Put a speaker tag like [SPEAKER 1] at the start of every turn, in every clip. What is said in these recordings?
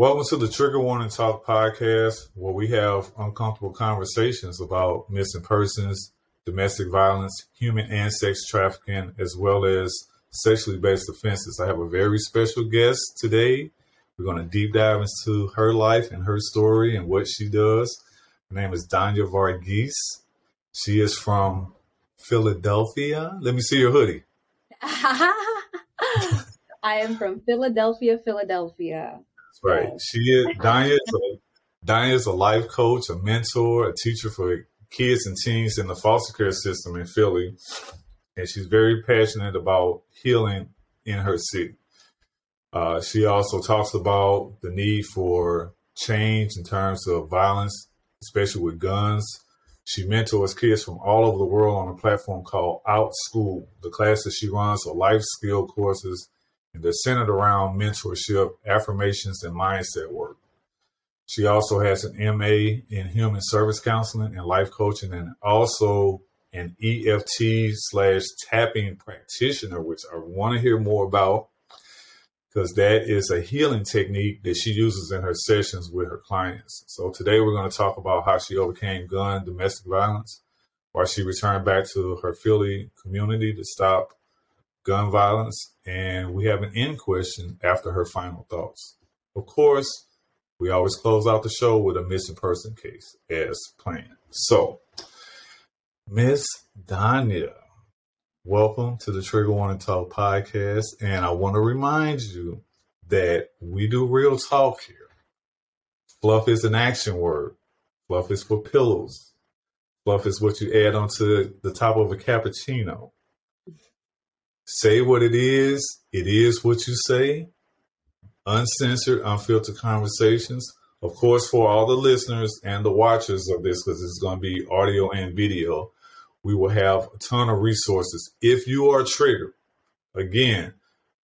[SPEAKER 1] Welcome to the Trigger Warning Talk podcast, where we have uncomfortable conversations about missing persons, domestic violence, human and sex trafficking, as well as sexually based offenses. I have a very special guest today. We're going to deep dive into her life and her story and what she does. Her name is Dhanya Varughese. She is from Philadelphia. Let me see your hoodie.
[SPEAKER 2] I am from Philadelphia, Philadelphia.
[SPEAKER 1] Right. She is Dhanya is a, Dhanya is a life coach, a mentor, a teacher for kids and teens in the foster care system in Philly. And she's very passionate about healing in her city. Uh, she also talks about the need for change in terms of violence, especially with guns. She mentors kids from all over the world on a platform called Outschool. The classes she runs are life skill courses, and they're centered around mentorship, affirmations, and mindset work. She also has an MA in human service counseling and life coaching, and also an EFT slash tapping practitioner, which I want to hear more about because that is a healing technique that she uses in her sessions with her clients. So today we're going to talk about how she overcame gun domestic violence, why she returned back to her Philly community to stop gun violence, and we have an end question after her final thoughts. Of course, we always close out the show with a missing person case as planned. So, Miss Dhanya, welcome to the Trigger Warning Talk podcast. And I want to remind you that we do real talk here. Fluff is an action word, fluff is for pillows, fluff is what you add onto the top of a cappuccino. Say what it is, it is what you say. Uncensored, unfiltered conversations. Of course, for all the listeners and the watchers of this, because it's going to be audio and video, we will have a ton of resources. If you are triggered, again,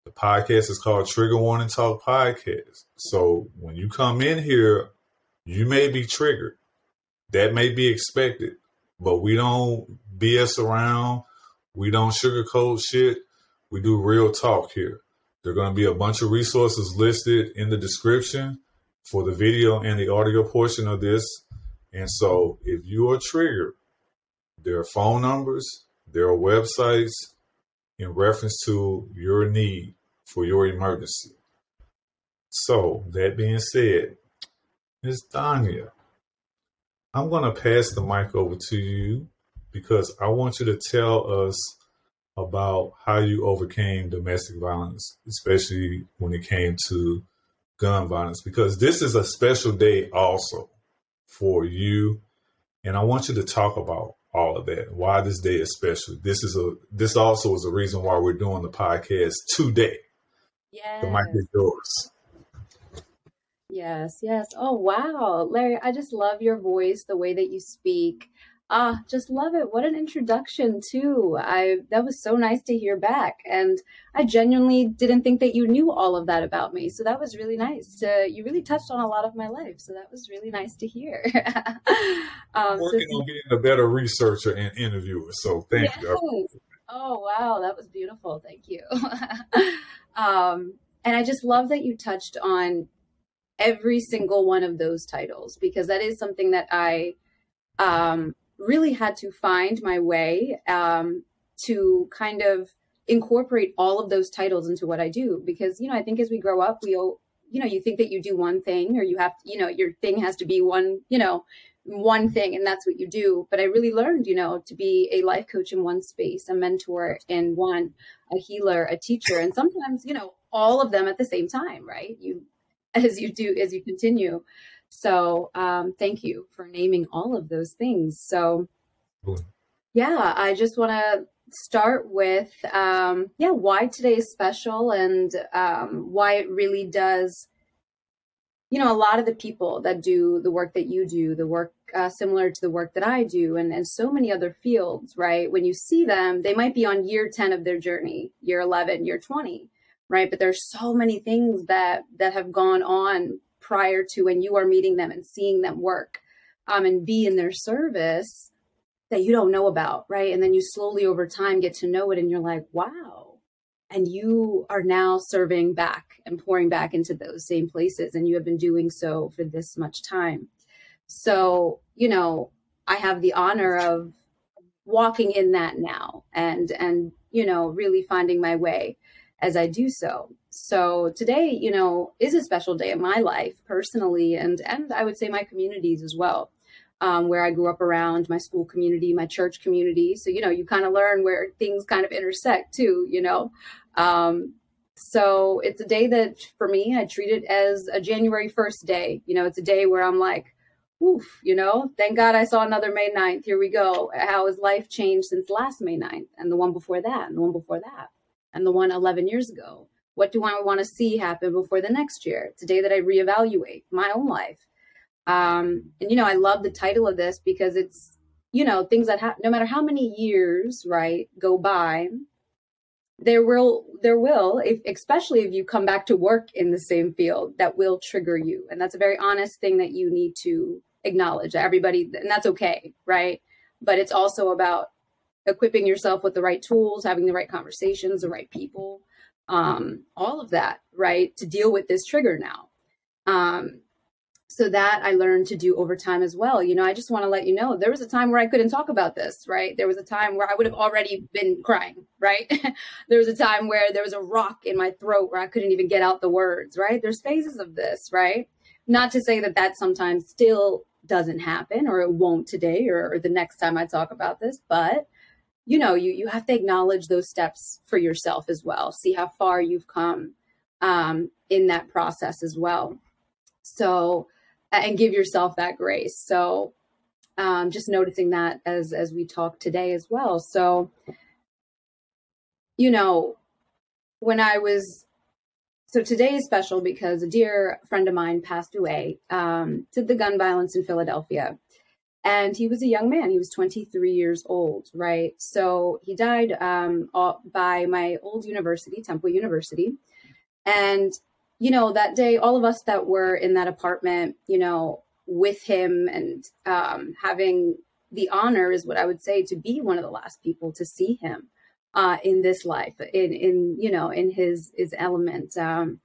[SPEAKER 1] the podcast is called Trigger Warning Talk Podcast. So when you come in here, you may be triggered. That may be expected, but we don't BS around. We don't sugarcoat shit. We do real talk here. There are going to be a bunch of resources listed in the description for the video and the audio portion of this. And so if you are triggered, there are phone numbers, there are websites in reference to your need for your emergency. So, that being said, Ms. Dhanya, I'm going to pass the mic over to you because I want you to tell us about how you overcame domestic violence, especially when it came to gun violence, because this is a special day also for you. And I want you to talk about all of that. Why this day is special. This is a this also is a reason why we're doing the podcast today.
[SPEAKER 2] Yes.
[SPEAKER 1] The mic is yours.
[SPEAKER 2] Yes, yes. Oh wow. Larry, I just love your voice, the way that you speak. Ah, just love it. What an introduction too. I that was so nice to hear back. And I genuinely didn't think that you knew all of that about me. So that was really nice. To, you really touched on a lot of my life. So that was really nice to hear.
[SPEAKER 1] um, working so, on being a better researcher and interviewer. So thank yes. you.
[SPEAKER 2] Oh wow, that was beautiful. Thank you. um, and I just love that you touched on every single one of those titles because that is something that I um really had to find my way um, to kind of incorporate all of those titles into what I do because you know I think as we grow up we all you know you think that you do one thing or you have you know your thing has to be one you know one thing and that's what you do. But I really learned you know to be a life coach in one space a mentor in one a healer a teacher and sometimes you know all of them at the same time right? You as you do as you continue so um, thank you for naming all of those things. So yeah, I just want to start with um, yeah why today is special and um, why it really does you know a lot of the people that do the work that you do the work uh, similar to the work that i do and, and so many other fields right? When you see them they might be on year 10 of their journey year 11 year 20 right? But there's so many things that that have gone on prior to when you are meeting them and seeing them work um, and be in their service that you don't know about, right? And then you slowly over time get to know it and you're like, wow, and you are now serving back and pouring back into those same places and you have been doing so for this much time. So you know i have the honor of walking in that now and and you know really finding my way as i do so so today you know is a special day in my life personally and and i would say my communities as well um, where I grew up around my school community, my church community. So, you know, you kind of learn where things kind of intersect too, you know. Um, so it's a day that for me, I treat it as a January 1st day. You know, it's a day where I'm like, oof, you know, thank God I saw another May 9th. Here we go. How has life changed since last May 9th and the one before that and the one before that and the one 11 years ago? What do I want to see happen before the next year? It's a day that I reevaluate my own life um, and you know, I love the title of this because it's you know things that ha- no matter how many years right go by, there will there will if, especially if you come back to work in the same field that will trigger you, and that's a very honest thing that you need to acknowledge. Everybody, and that's okay, right? But it's also about equipping yourself with the right tools, having the right conversations, the right people, um, all of that, right, to deal with this trigger now. Um, so that I learned to do over time as well. You know, I just want to let you know there was a time where I couldn't talk about this, right? There was a time where I would have already been crying, right? there was a time where there was a rock in my throat where I couldn't even get out the words, right? There's phases of this, right? Not to say that that sometimes still doesn't happen or it won't today or, or the next time I talk about this, but you know, you you have to acknowledge those steps for yourself as well. See how far you've come um, in that process as well. So and give yourself that grace. So um, just noticing that as as we talk today as well. So you know, when I was so today is special because a dear friend of mine passed away um, to the gun violence in Philadelphia. And he was a young man. He was 23 years old, right? So he died um, by my old university, Temple University. And you know, that day, all of us that were in that apartment, you know, with him and um, having the honor is what I would say to be one of the last people to see him uh, in this life, in in you know, in his his element, um,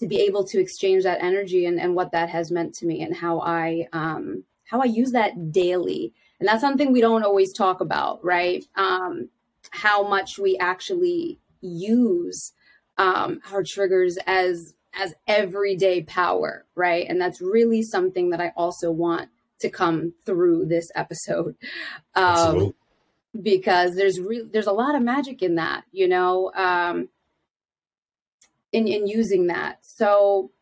[SPEAKER 2] to be able to exchange that energy and and what that has meant to me and how I um, how I use that daily, and that's something we don't always talk about, right? Um, how much we actually use um, our triggers as as everyday power, right? And that's really something that I also want to come through this episode, um, because there's re- there's a lot of magic in that, you know, um, in in using that. So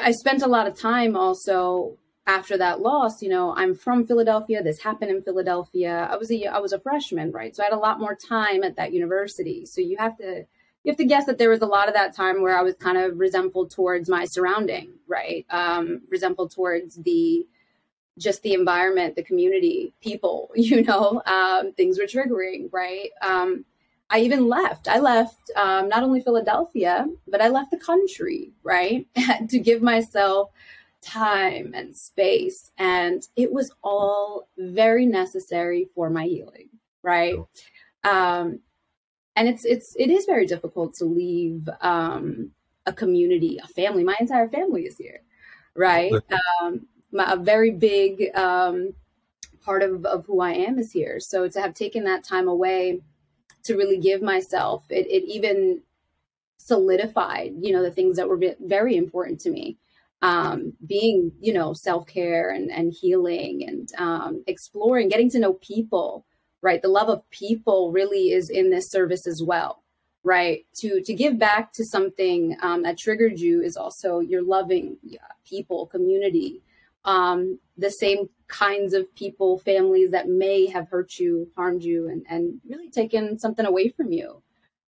[SPEAKER 2] I spent a lot of time also after that loss, you know, I'm from Philadelphia. This happened in Philadelphia. I was a I was a freshman, right? So I had a lot more time at that university. So you have to you have to guess that there was a lot of that time where I was kind of resentful towards my surrounding, right? Um, resentful towards the just the environment, the community, people, you know, um, things were triggering, right? Um, I even left. I left um, not only Philadelphia, but I left the country, right? to give myself time and space. And it was all very necessary for my healing, right? Um, and it's it's it is very difficult to leave um, a community, a family. My entire family is here, right? Um, my, a very big um, part of of who I am is here. So to have taken that time away to really give myself, it, it even solidified, you know, the things that were very important to me. Um, being, you know, self care and, and healing and um, exploring, getting to know people, right? The love of people really is in this service as well, right? To to give back to something um, that triggered you is also your loving people, community, um, the same kinds of people, families that may have hurt you, harmed you, and and really taken something away from you,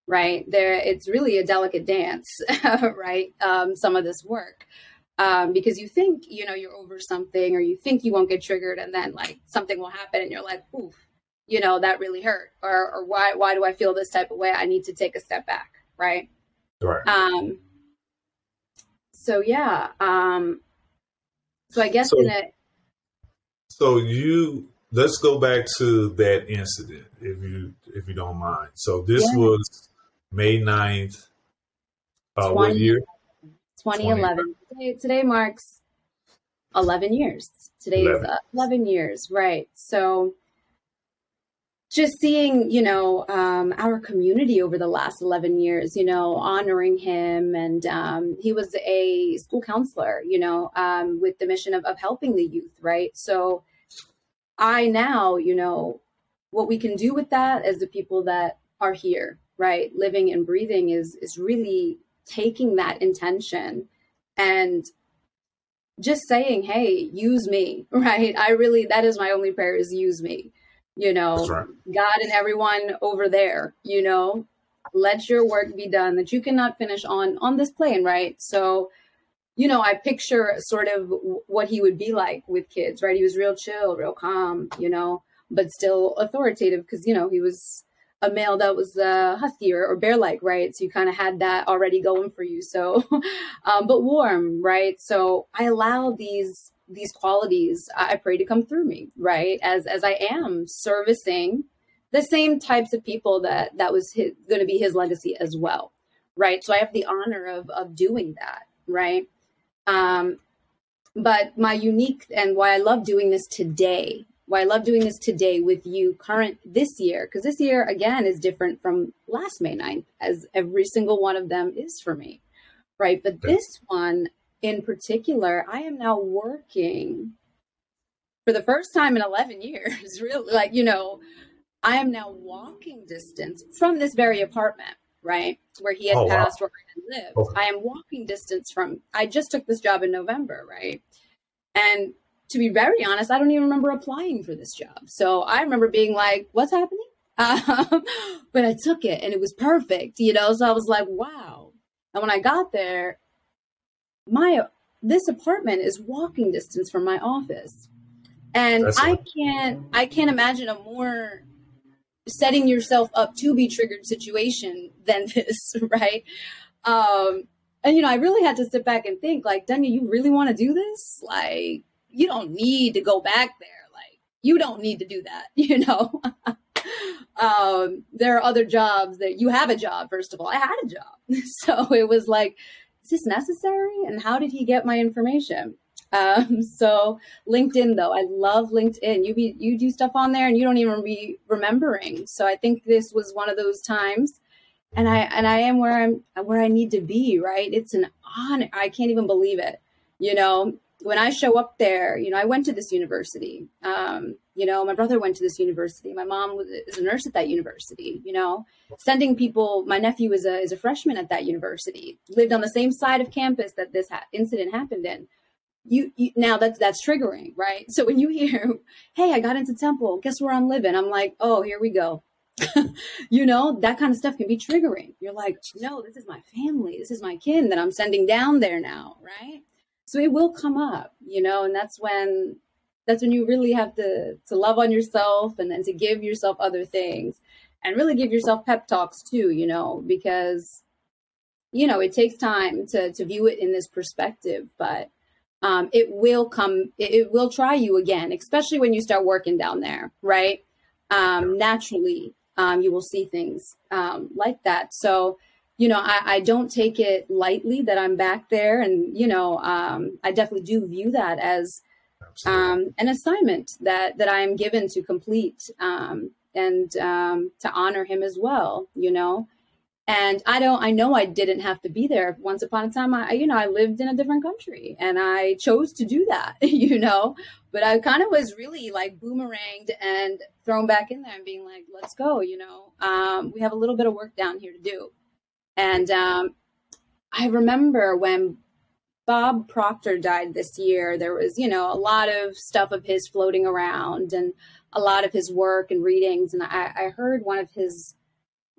[SPEAKER 2] right? There, it's really a delicate dance, right? Um, some of this work. Um, because you think you know you're over something or you think you won't get triggered and then like something will happen and you're like oof you know that really hurt or or why why do i feel this type of way i need to take a step back right
[SPEAKER 1] right
[SPEAKER 2] um so yeah um so i guess
[SPEAKER 1] so,
[SPEAKER 2] in it
[SPEAKER 1] so you let's go back to that incident if you if you don't mind so this yeah. was May 9th. Uh, what year?
[SPEAKER 2] 2011. Today, today marks 11 years. Today's 11. Uh, 11 years, right. So just seeing, you know, um, our community over the last 11 years, you know, honoring him. And um, he was a school counselor, you know, um, with the mission of, of helping the youth, right? So I now, you know, what we can do with that as the people that are here, right, living and breathing is is really taking that intention and just saying, hey, use me, right? I really, that is my only prayer is use me you know right. god and everyone over there you know let your work be done that you cannot finish on on this plane right so you know i picture sort of what he would be like with kids right he was real chill real calm you know but still authoritative because you know he was a male that was uh, or, or bear like right so you kind of had that already going for you so um, but warm right so i allow these these qualities I pray to come through me, right? As as I am servicing the same types of people that that was going to be his legacy as well, right? So I have the honor of of doing that, right? Um, but my unique and why I love doing this today, why I love doing this today with you, current this year, because this year again is different from last May 9th, as every single one of them is for me, right? But this one in particular, I am now working for the first time in 11 years, really, like, you know, I am now walking distance from this very apartment, right? Where he had oh, passed, wow. where I lived. Okay. I am walking distance from, I just took this job in November, right? And to be very honest, I don't even remember applying for this job. So I remember being like, what's happening? Um, but I took it and it was perfect, you know? So I was like, wow. And when I got there, my this apartment is walking distance from my office and That's i can't i can't imagine a more setting yourself up to be triggered situation than this right um and you know i really had to sit back and think like Dhanya you really want to do this like you don't need to go back there like you don't need to do that you know um there are other jobs that you have a job first of all i had a job so it was like is this necessary? And how did he get my information? Um, so LinkedIn though, I love LinkedIn. You be you do stuff on there and you don't even be remembering. So I think this was one of those times and I and I am where I'm where I need to be, right? It's an honor. I can't even believe it. You know, when I show up there, you know, I went to this university. Um, you know, my brother went to this university. My mom was is a nurse at that university. You know, sending people. My nephew is a is a freshman at that university. Lived on the same side of campus that this ha- incident happened in. You, you now that's that's triggering, right? So when you hear, "Hey, I got into Temple. Guess where I'm living?" I'm like, "Oh, here we go." you know, that kind of stuff can be triggering. You're like, "No, this is my family. This is my kin that I'm sending down there now," right? So it will come up you know and that's when that's when you really have to to love on yourself and then to give yourself other things and really give yourself pep talks too you know because you know it takes time to to view it in this perspective but um, it will come it, it, will try you again especially when you start working down there right? Um, naturally um, you will see things um, like that. So you know, I, I, don't take it lightly that I'm back there. And, you know, um, I definitely do view that as um, an assignment that, that I am given to complete um, and um, to honor him as well, you know. And I don't, I know I didn't have to be there. Once upon a time, I, you know, I lived in a different country and I chose to do that, you know. But I kind of was really like boomeranged and thrown back in there and being like, let's go, you know. Um, we have a little bit of work down here to do and um, I remember when Bob Proctor died this year, there was, you know, a lot of stuff of his floating around and a lot of his work and readings. And I, I heard one of his,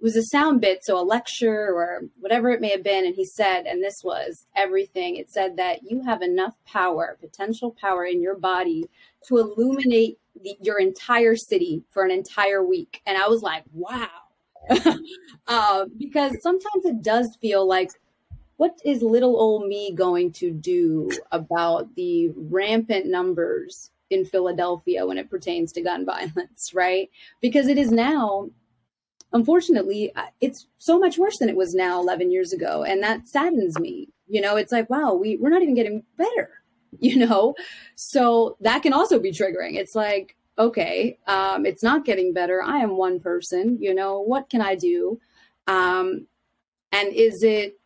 [SPEAKER 2] was a sound bit, so a lecture or whatever it may have been. And he said, and this was everything it said that you have enough power, potential power in your body to illuminate the, your entire city for an entire week. And I was like, wow uh, because sometimes it does feel like, what is little old me going to do about the rampant numbers in Philadelphia when it pertains to gun violence, right? Because it is now unfortunately, it's so much worse than it was now 11 years ago. And that saddens me. You know, it's like, wow, we, we're not even getting better, you know? So that can also be triggering. It's like, okay, um, it's not getting better. I am one person, you know, what can I do? Um, and is it,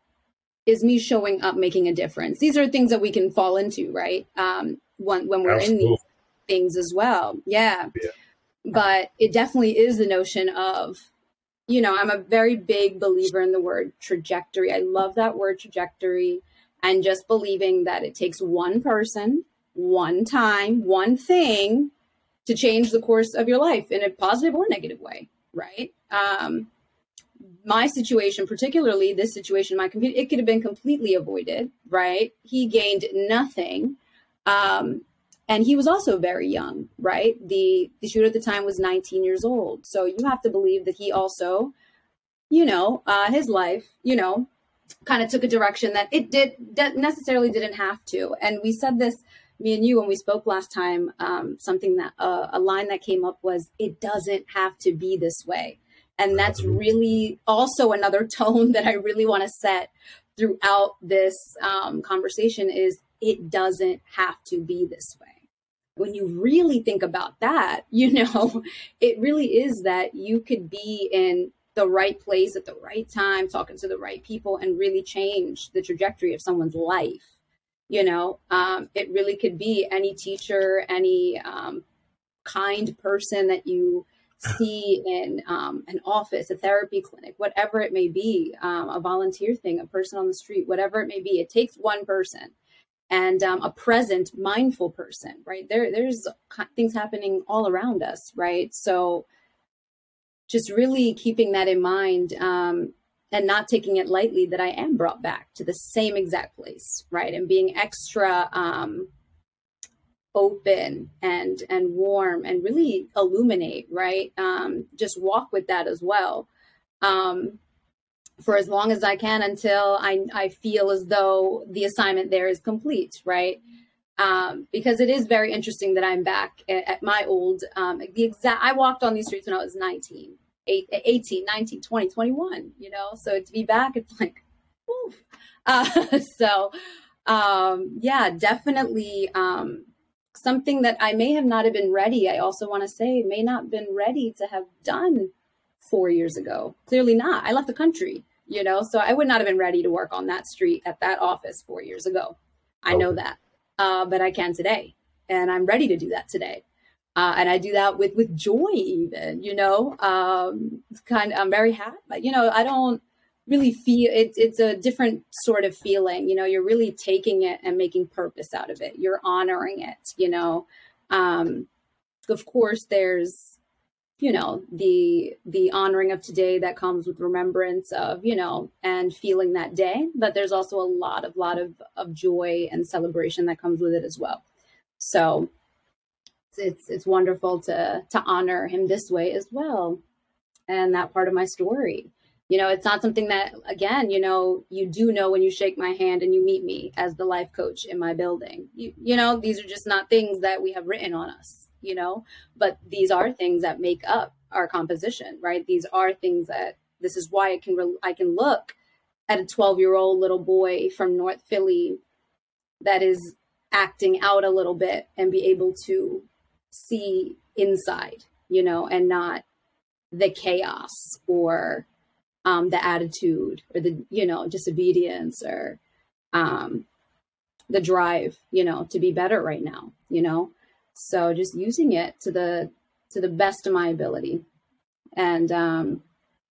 [SPEAKER 2] is me showing up making a difference? These are things that we can fall into, right? Um, when, when we're Absolutely. in these things as well. Yeah. yeah. But it definitely is the notion of, you know, I'm a very big believer in the word trajectory. I love that word trajectory and just believing that it takes one person, one time, one thing to change the course of your life in a positive or negative way, right? Um, my situation, particularly this situation, my computer, it could have been completely avoided, right? He gained nothing. Um, and he was also very young right the the shooter at the time was 19 years old so you have to believe that he also you know uh, his life you know kind of took a direction that it did that necessarily didn't have to and we said this me and you when we spoke last time um, something that uh, a line that came up was it doesn't have to be this way. And that's really also another tone that i really want to set throughout this um, conversation is it doesn't have to be this way. When you really think about that, you know, it really is that you could be in the right place at the right time, talking to the right people, and really change the trajectory of someone's life. You know, um, it really could be any teacher, any um, kind person that you see in um, an office, a therapy clinic, whatever it may be, um, a volunteer thing, a person on the street, whatever it may be. It takes one person and um, a present, mindful person, right? There, there's things happening all around us, right? So, just really keeping that in mind um, and not taking it lightly that I am brought back to the same exact place, right? And being extra um, open and and warm and really illuminate, right? Um, just walk with that as well. Um, for as long as I can until I, I feel as though the assignment there is complete, right? Um, because it is very interesting that I'm back at, at my old, um, the exact, I walked on these streets when I was 19, 18, 19, 20, 21, you know? So to be back, it's like, oof. Uh, so, um, yeah, definitely, um, something that I may have not have been ready. I also want to say may not have been ready to have done four years ago. Clearly not. I left the country you know so i would not have been ready to work on that street at that office four years ago i okay. know that uh, but i can today and i'm ready to do that today uh, and i do that with with joy even you know um, kind of i'm very happy but you know i don't really feel it's it's a different sort of feeling you know you're really taking it and making purpose out of it. You're honoring it you know. Um, of course there's you know the the honoring of today that comes with remembrance of you know and feeling that day but there's also a lot of lot of of joy and celebration that comes with it as well. So it's it's wonderful to to honor him this way as well and that part of my story. You know it's not something that again you know you do know when you shake my hand and you meet me as the life coach in my building. You, you know these are just not things that we have written on us you know but these are things that make up our composition right? These are things that this is why i can re- i can look at a 12 year old little boy from north philly that is acting out a little bit and be able to see inside you know and not the chaos or um, the attitude or the you know disobedience or um, the drive you know to be better right now you know? So just using it to the to the best of my ability, and um,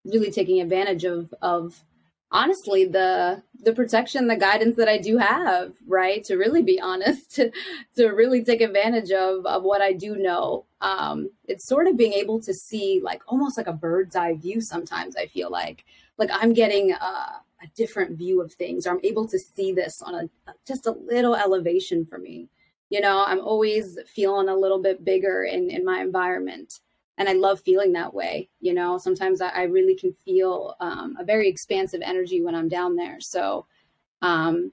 [SPEAKER 2] really taking advantage of of honestly the the protection the guidance that i do have right to really be honest to, to really take advantage of of what i do know um it's sort of being able to see like almost like a bird's eye view sometimes i feel like. Like i'm getting a, a different view of things or i'm able to see this on a just a little elevation for me. You know i'm always feeling a little bit bigger in in my environment and i love feeling that way you know sometimes i, I really can feel um, a very expansive energy when i'm down there so um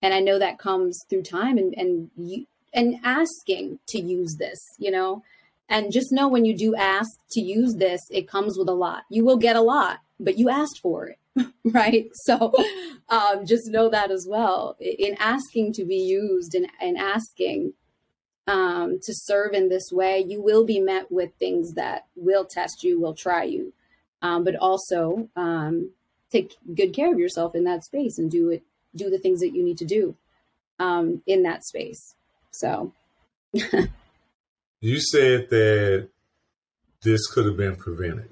[SPEAKER 2] and i know that comes through time and and you and asking to use this you know And just know when you do ask to use this, it comes with a lot. You will get a lot, but you asked for it, right? So um, just know that as well. In asking to be used and, and asking um, to serve in this way, you will be met with things that will test you, will try you, um, but also um, take good care of yourself in that space and do it, do the things that you need to do um, in that space. So.
[SPEAKER 1] you said that this could have been prevented.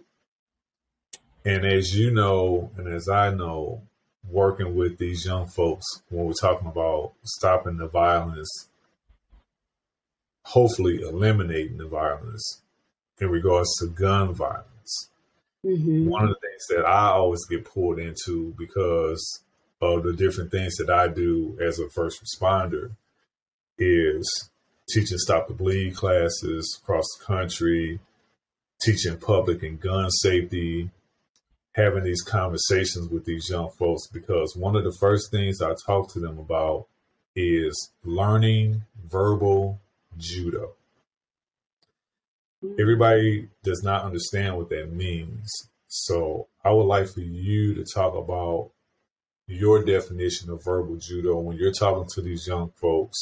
[SPEAKER 1] And as you know, and as I know, working with these young folks, when we're talking about stopping the violence, hopefully eliminating the violence in regards to gun violence. Mm-hmm. One of the things that I always get pulled into because of the different things that I do as a first responder is teaching stop the bleed classes across the country, teaching public and gun safety, having these conversations with these young folks because one of the first things I talk to them about is learning verbal judo. Everybody does not understand what that means. So I would like for you to talk about your definition of verbal judo when you're talking to these young folks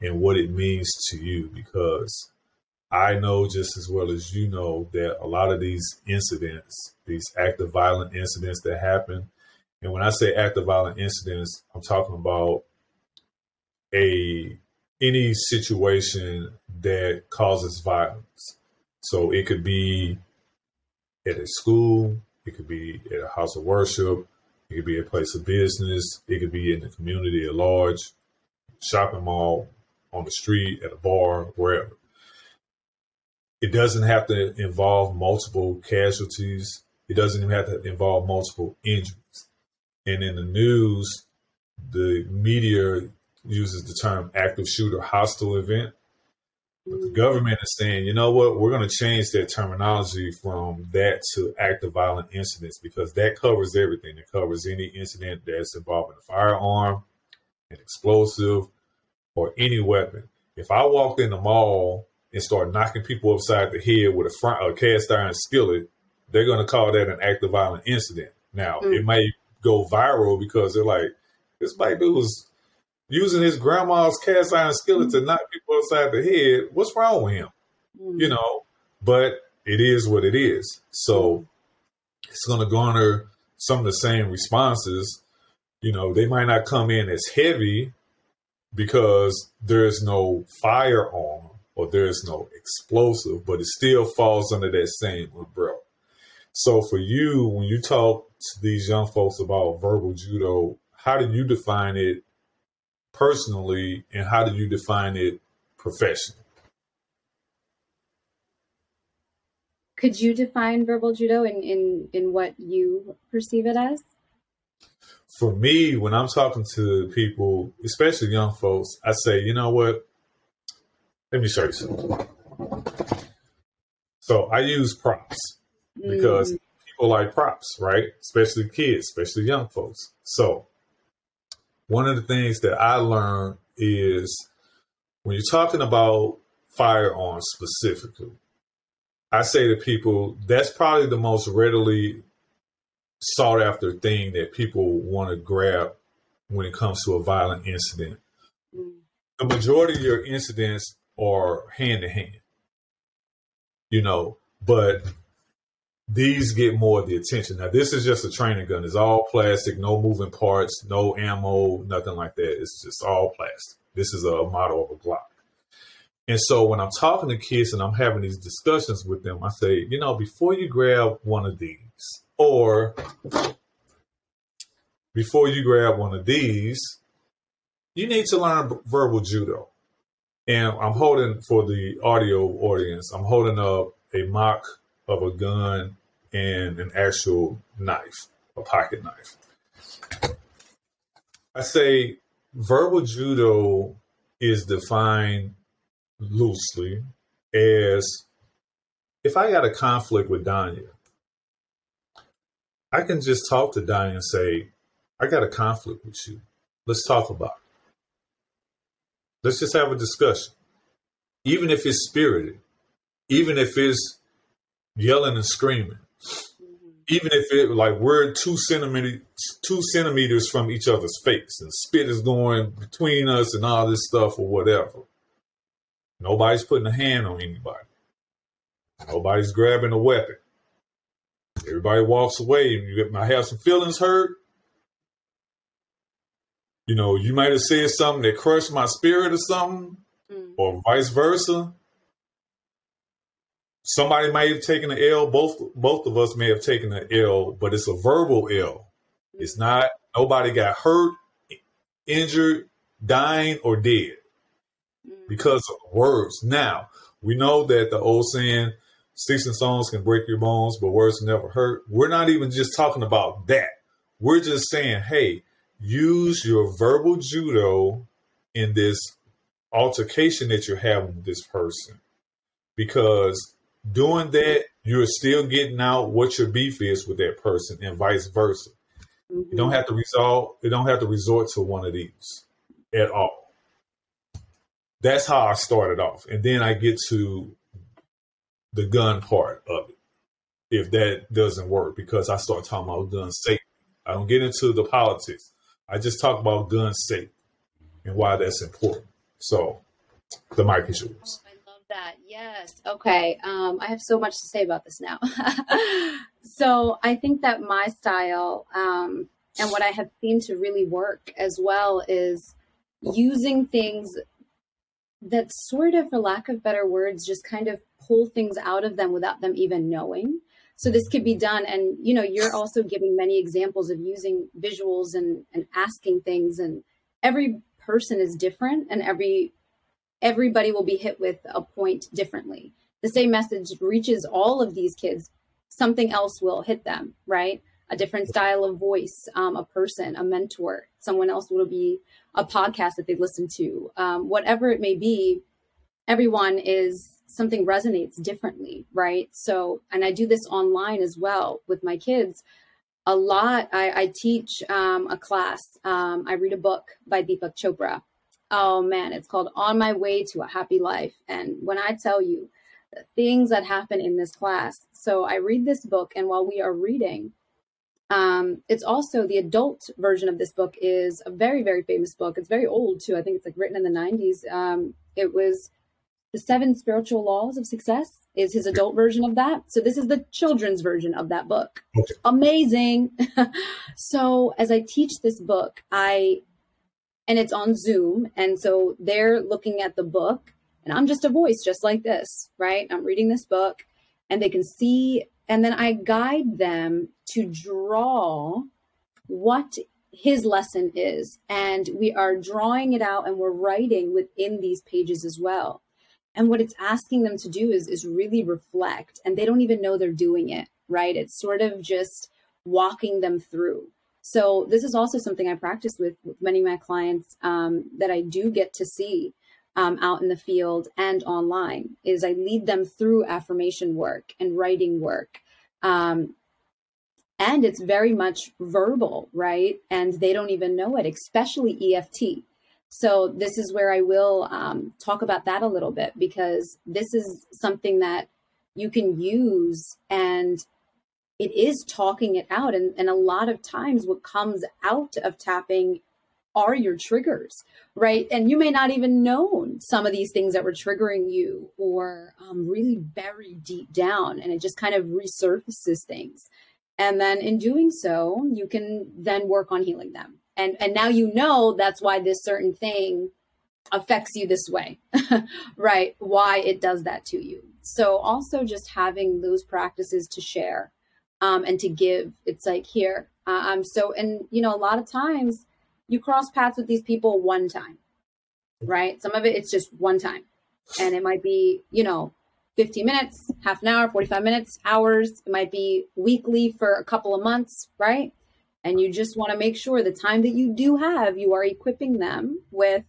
[SPEAKER 1] and what it means to you because I know just as well as you know that a lot of these incidents, these active violent incidents that happen, and when I say active violent incidents, I'm talking about a any situation that causes violence. So it could be at a school, it could be at a house of worship, it could be a place of business, it could be in the community at large, shopping mall, on the street, at a bar, wherever. It doesn't have to involve multiple casualties. It doesn't even have to involve multiple injuries. And in the news, the media uses the term active shooter hostile event. But the government is saying, you know what, we're going to change that terminology from that to active violent incidents because that covers everything. It covers any incident that's involving a firearm, an explosive, or any weapon. If I walked in the mall and start knocking people upside the head with a, front, a cast iron skillet, they're going to call that an active violent incident. Now, mm. it may go viral because they're like, this white dude was using his grandma's cast iron skillet to knock people upside the head. What's wrong with him? Mm-hmm. You know, but it is what it is. So it's going to garner some of the same responses. You know, they might not come in as heavy because there's no firearm or there's no explosive, but it still falls under that same umbrella. So for you, when you talk to these young folks about verbal judo, how do you define it personally, and how do you define it professionally?
[SPEAKER 2] Could you define verbal judo in, in, in what you perceive it as?
[SPEAKER 1] For me, when I'm talking to people, especially young folks, I say, you know what? Let me show you something. So I use props because mm. people like props, right? Especially kids, especially young folks. So one of the things that I learned is when you're talking about firearms specifically, I say to people that's probably the most readily sought after thing that people want to grab when it comes to a violent incident. Mm. The majority of your incidents are hand to hand, you know, but these get more of the attention. Now, this is just a training gun. It's all plastic, no moving parts, no ammo, nothing like that. It's just all plastic. This is a model of a Glock. And so when I'm talking to kids and I'm having these discussions with them, I say, you know, before you grab one of these, or before you grab one of these, you need to learn verbal judo. And I'm holding for the audio audience, I'm holding up a mock of a gun and an actual knife, a pocket knife. I say verbal judo is defined loosely as if I got a conflict with Dhanya, I can just talk to Dhanya and say, I got a conflict with you. Let's talk about it. Let's just have a discussion. Even if it's spirited, even if it's yelling and screaming, mm-hmm. even if it like we're two centimeters two centimeters from each other's face and spit is going between us and all this stuff or whatever. Nobody's putting a hand on anybody. Nobody's grabbing a weapon. Everybody walks away and you might have some feelings hurt. You know, you might have said something that crushed my spirit or something, mm. or vice versa somebody might have taken an L. Both both of us may have taken an L, but it's a verbal L. It's not nobody got hurt, injured, dying, or dead mm. because of words. Now we know that the old saying, "Sticks and stones can break your bones, but words never hurt." We're not even just talking about that. We're just saying, hey, use your verbal judo in this altercation that you're having with this person because doing that, you're still getting out what your beef is with that person, and vice versa. Mm-hmm. You don't mm-hmm. have to resolve. You don't have to resort to one of these at all. That's how I started off, and then I get to the gun part of it. If that doesn't work, because I start talking about gun safety, I don't get into the politics. I just talk about gun safety and why that's important. So, the mic is yours
[SPEAKER 2] that. Yes. Okay. Um, I have so much to say about this now. so I think that my style um, and what I have seen to really work as well is using things that sort of, for lack of better words, just kind of pull things out of them without them even knowing. So this could be done, and you know, you're also giving many examples of using visuals and and asking things, and every person is different, and every everybody will be hit with a point differently. The same message reaches all of these kids, something else will hit them, right? A different style of voice, um, a person, a mentor, someone else will be a podcast that they listen to, um, whatever it may be. Everyone is something resonates differently, right? So, and I do this online as well with my kids. A lot, I, I teach um, a class. Um, I read a book by Deepak Chopra, oh man, it's called On My Way to a Happy Life. And when I tell you the things that happen in this class, so I read this book, and while we are reading, um, it's also the adult version of this book is a very, very famous book. It's very old too. I think it's like written in the 90s. Um, it was The Seven Spiritual Laws of Success is his adult version of that. So this is the children's version of that book. Okay. Amazing. so as I teach this book, I and it's on Zoom. And so they're looking at the book, and I'm just a voice, just like this, right? I'm reading this book, and they can see, and then I guide them to draw what his lesson is. And we are drawing it out and we're writing within these pages as well. And what it's asking them to do is, is really reflect, and they don't even know they're doing it, right? It's sort of just walking them through. So this is also something I practice with, with many of my clients um, that I do get to see um, out in the field and online. Is I lead them through affirmation work and writing work, um, and it's very much verbal, right? And they don't even know it, especially EFT. So this is where I will um, talk about that a little bit because this is something that you can use and it is talking it out. And, and a lot of times, what comes out of tapping are your triggers, right? And you may not even know some of these things that were triggering you or um, really buried deep down, and it just kind of resurfaces things. And then in doing so, you can then work on healing them. And and now you know that's why this certain thing affects you this way, right? Why it does that to you. So also just having those practices to share um, and to give. It's like here, I'm so, and you know, a lot of times you cross paths with these people one time, right? Some of it it's just one time, and it might be you know 15 minutes, half an hour, 45 minutes, hours. It might be weekly for a couple of months, right? And you just want to make sure the time that you do have, you are equipping them with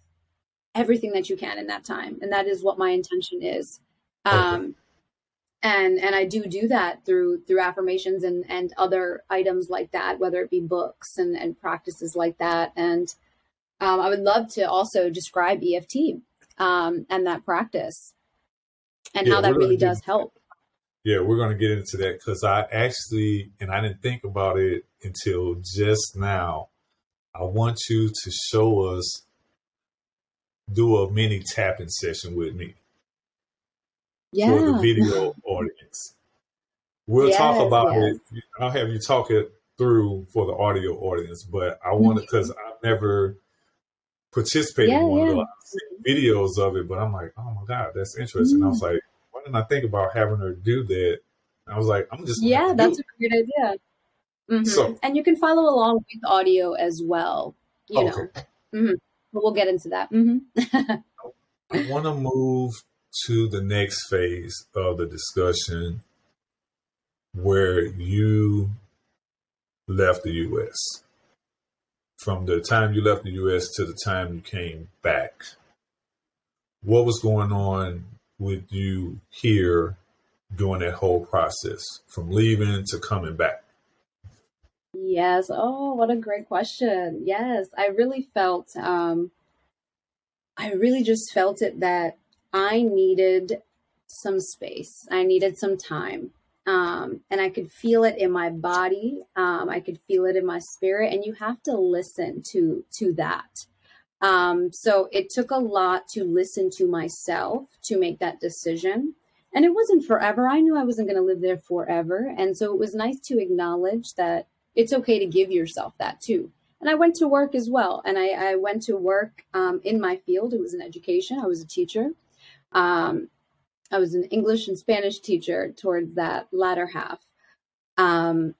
[SPEAKER 2] everything that you can in that time. And that is what my intention is. Um, and and i do do that through through affirmations and and other items like that whether it be books and and practices like that and um, i would love to also describe eft um, and that practice and yeah, how that really does help.
[SPEAKER 1] Yeah, we're going to get into that because I actually, and I didn't think about it until just now. I want you to show us, do a mini tapping session with me yeah. for the video audience. We'll yes, talk about yes. it. I'll have you talk it through for the audio audience, but I want to because I've never participated yeah, in one yeah. of the videos of it, but I'm like, oh my god, that's interesting. Mm. I was mm. like, why didn't I think about having her do that? I was like, I'm just
[SPEAKER 2] yeah, that's a great idea. Mm-hmm. So, and you can follow along with audio as well. You okay. know, mm-hmm. but we'll get into that. Mm-hmm.
[SPEAKER 1] I want to move to the next phase of the discussion where you left the U.S. From the time you left the U.S. to the time you came back, what was going on with you here during that whole process from leaving to coming back?
[SPEAKER 2] Yes. Oh, what a great question. Yes, I really felt, um, I really just felt it that I needed some space. I needed some time. Um, and I could feel it in my body. Um, I could feel it in my spirit, and you have to listen to to that. Um, so it took a lot to listen to myself to make that decision. And it wasn't forever. I knew I wasn't going to live there forever, and so it was nice to acknowledge that it's okay to give yourself that too. And I went to work as well, and I, I went to work um, in my field. It was in education. I was a teacher. Um, I was an English and Spanish teacher towards that latter half. Um,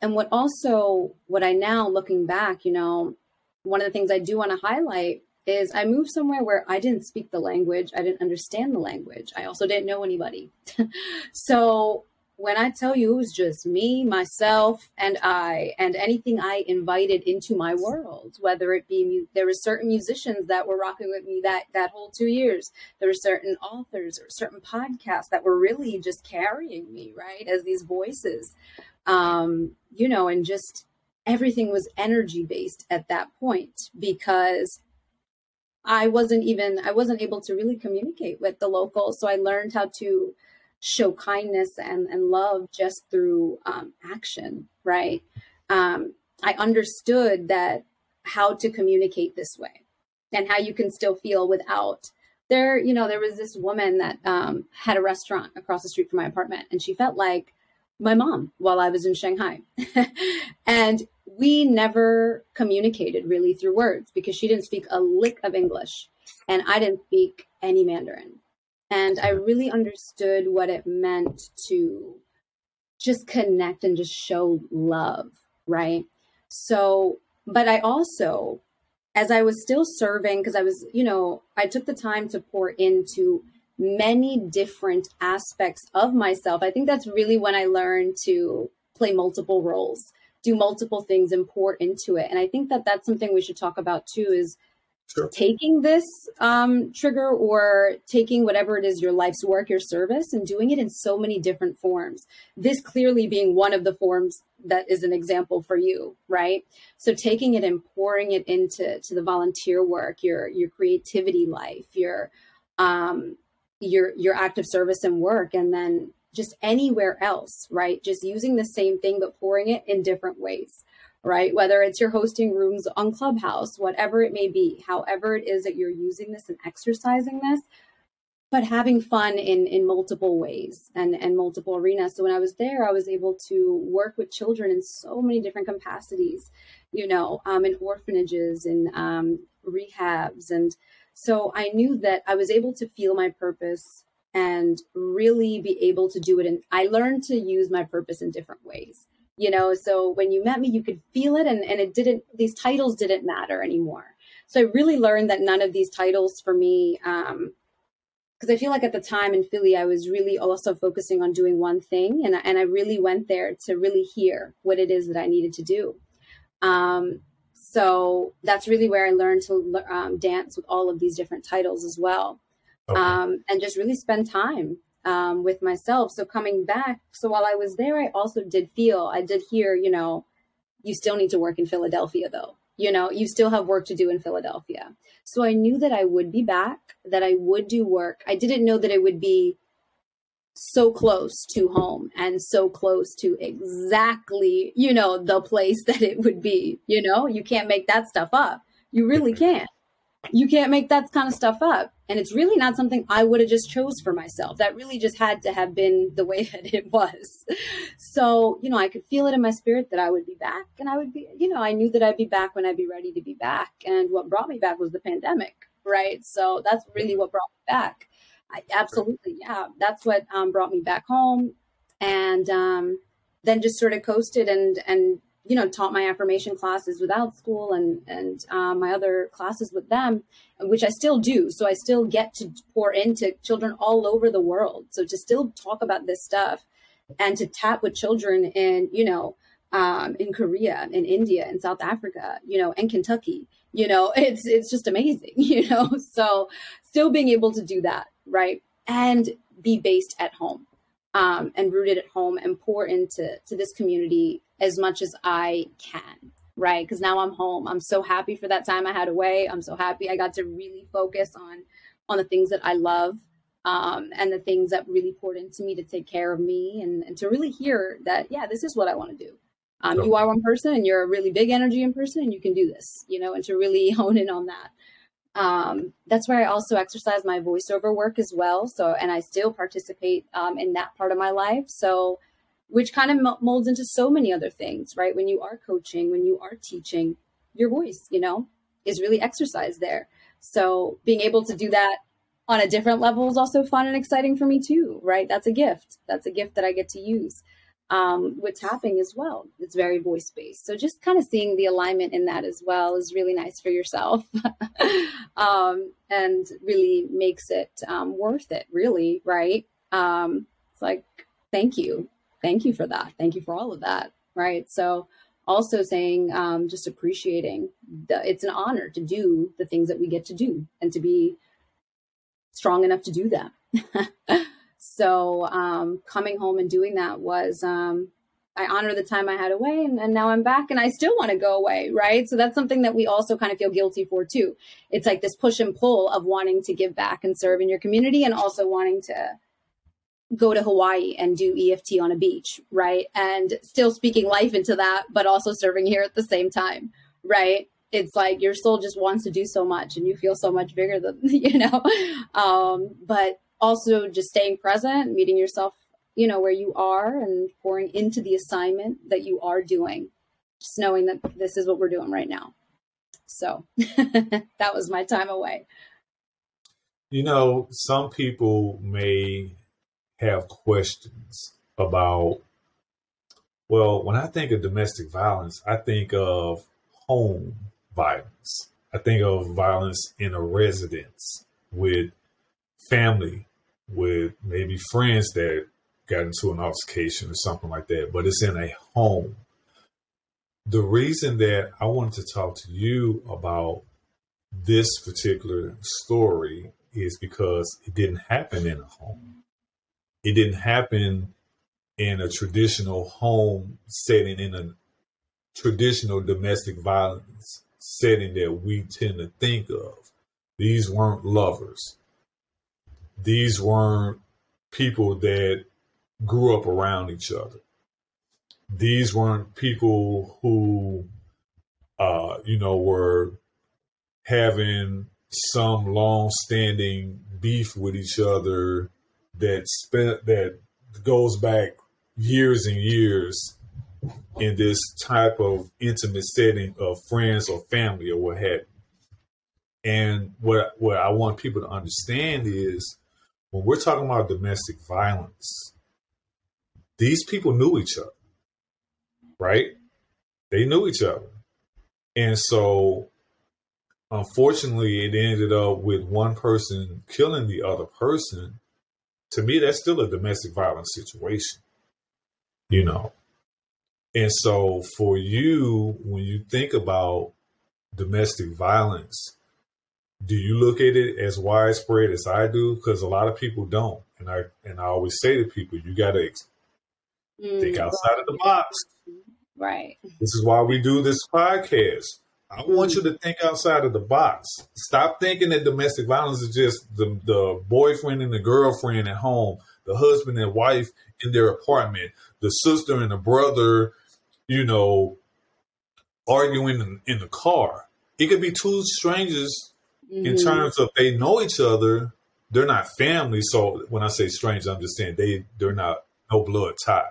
[SPEAKER 2] and what also, what I now looking back, you know, one of the things I do want to highlight is I moved somewhere where I didn't speak the language, I didn't understand the language, I also didn't know anybody. so when I tell you it was just me, myself, and I, and anything I invited into my world, whether it be there were certain musicians that were rocking with me that that whole two years. There were certain authors or certain podcasts that were really just carrying me right as these voices, um, you know, and just everything was energy based at that point because I wasn't even I wasn't able to really communicate with the locals, so I learned how to show kindness and, and love just through um, action, right? Um, I understood that how to communicate this way and how you can still feel without. There you know there was this woman that um, had a restaurant across the street from my apartment and she felt like my mom while i was in shanghai. And we never communicated really through words because she didn't speak a lick of english and i didn't speak any mandarin and I really understood what it meant to just connect and just show love, right? So, but I also, as I was still serving, because I was, you know, I took the time to pour into many different aspects of myself. I think that's really when I learned to play multiple roles, do multiple things and pour into it. And I think that that's something we should talk about too is Sure. taking this um, trigger or taking whatever it is your life's work, your service, and doing it in so many different forms. This clearly being one of the forms that is an example for you, right? So taking it and pouring it into to the volunteer work, your your creativity life, your um, your your active service and work, and then just anywhere else, right? Just using the same thing but pouring it in different ways right? Whether it's you're hosting rooms on Clubhouse, whatever it may be, however it is that you're using this and exercising this, but having fun in in multiple ways and and multiple arenas. So when I was there, I was able to work with children in so many different capacities, you know, um, in orphanages and um, rehabs, and so I knew that I was able to feel my purpose and really be able to do it. And I learned to use my purpose in different ways you know so when you met me you could feel it and, and it didn't these titles didn't matter anymore. So i really learned that none of these titles for me um because i feel like at the time in philly i was really also focusing on doing one thing and, and i really went there to really hear what it is that i needed to do. Um so that's really where i learned to um, dance with all of these different titles as well. Okay. um, and just really spend time um, with myself. So coming back, so while I was there, I also did feel, I did hear, you know, you still need to work in Philadelphia though. You know, you still have work to do in Philadelphia. So I knew that I would be back, that I would do work. I didn't know that it would be so close to home and so close to exactly, you know, the place that it would be. You know, you can't make that stuff up. You really can't. You can't make that kind of stuff up. And it's really not something I would have just chose for myself. That really just had to have been the way that it was. So, you know, I could feel it in my spirit that I would be back and I would be, you know, I knew that I'd be back when I'd be ready to be back. And what brought me back was the pandemic, right? So that's really what brought me back I, absolutely, yeah. That's what um, brought me back home, and um, then just sort of coasted and and you know taught my affirmation classes with Outschool and and um, my other classes with them, which I still do. So I still get to pour into children all over the world. So to still talk about this stuff and to tap with children in you know um, in Korea, in India, in South Africa, you know, and Kentucky. You know, it's it's just amazing. You know, so still being able to do that right? And be based at home um, and rooted at home and pour into to this community as much as I can, right? Because now I'm home. I'm so happy for that time I had away. I'm so happy I got to really focus on on the things that I love um, and the things that really poured into me to take care of me and, and to really hear that, yeah, this is what I want to do. Um, You are one person and you're a really big energy in person and you can do this, you know, and to really hone in on that um, that's where I also exercise my voiceover work as well. So, and I still participate um, in that part of my life. So, which kind of molds into so many other things, right? When you are coaching, when you are teaching, your voice, you know, is really exercised there. So, being able to do that on a different level is also fun and exciting for me too, right? That's a gift. That's a gift that I get to use um, with tapping as well. It's very voice based. So just kind of seeing the alignment in that as well is really nice for yourself um, and really makes it um, worth it, really, right? Um, it's like, thank you. Thank you for that. Thank you for all of that, right? So also saying, um, just appreciating the, it's an honor to do the things that we get to do and to be strong enough to do that. So um, coming home and doing that was um, I honor the time I had away, and, and now I'm back, and I still want to go away, right? So that's something that we also kind of feel guilty for too. It's like this push and pull of wanting to give back and serve in your community, and also wanting to go to Hawaii and do EFT on a beach, right? And still speaking life into that, but also serving here at the same time, right? It's like your soul just wants to do so much, and you feel so much bigger than you know. Um, but also just staying present, meeting yourself, you know, where you are and pouring into the assignment that you are doing, just knowing that this is what we're doing right now. So that was my time away.
[SPEAKER 1] You know, some people may have questions about, well, when I think of domestic violence, I think of home violence. I think of violence in a residence with family with maybe friends that got into an altercation or something like that, but it's in a home. The reason that I wanted to talk to you about this particular story is because it didn't happen in a home. It didn't happen in a traditional home setting, in a traditional domestic violence setting that we tend to think of. These weren't lovers these weren't people that grew up around each other. These weren't people who, uh, you know, were having some long-standing beef with each other that spent that goes back years and years in this type of intimate setting of friends or family or what have you. And what what I want people to understand is when we're talking about domestic violence, these people knew each other, right? They knew each other. And so, unfortunately, it ended up with one person killing the other person. To me, that's still a domestic violence situation, you know? And so, for you, when you think about domestic violence, do you look at it as widespread as I do? Because a lot of people don't, and I and I always say to people, you got to mm, think outside of the box.
[SPEAKER 2] Right.
[SPEAKER 1] This is why we do this podcast. I want you to think outside of the box. Stop thinking that domestic violence is just the, the boyfriend and the girlfriend at home the husband and wife in their apartment, the sister and the brother, you know, arguing in, in the car. It could be two strangers mm-hmm. in terms of they know each other. They're not family. So when I say strange, I'm just saying they they're not no blood tie.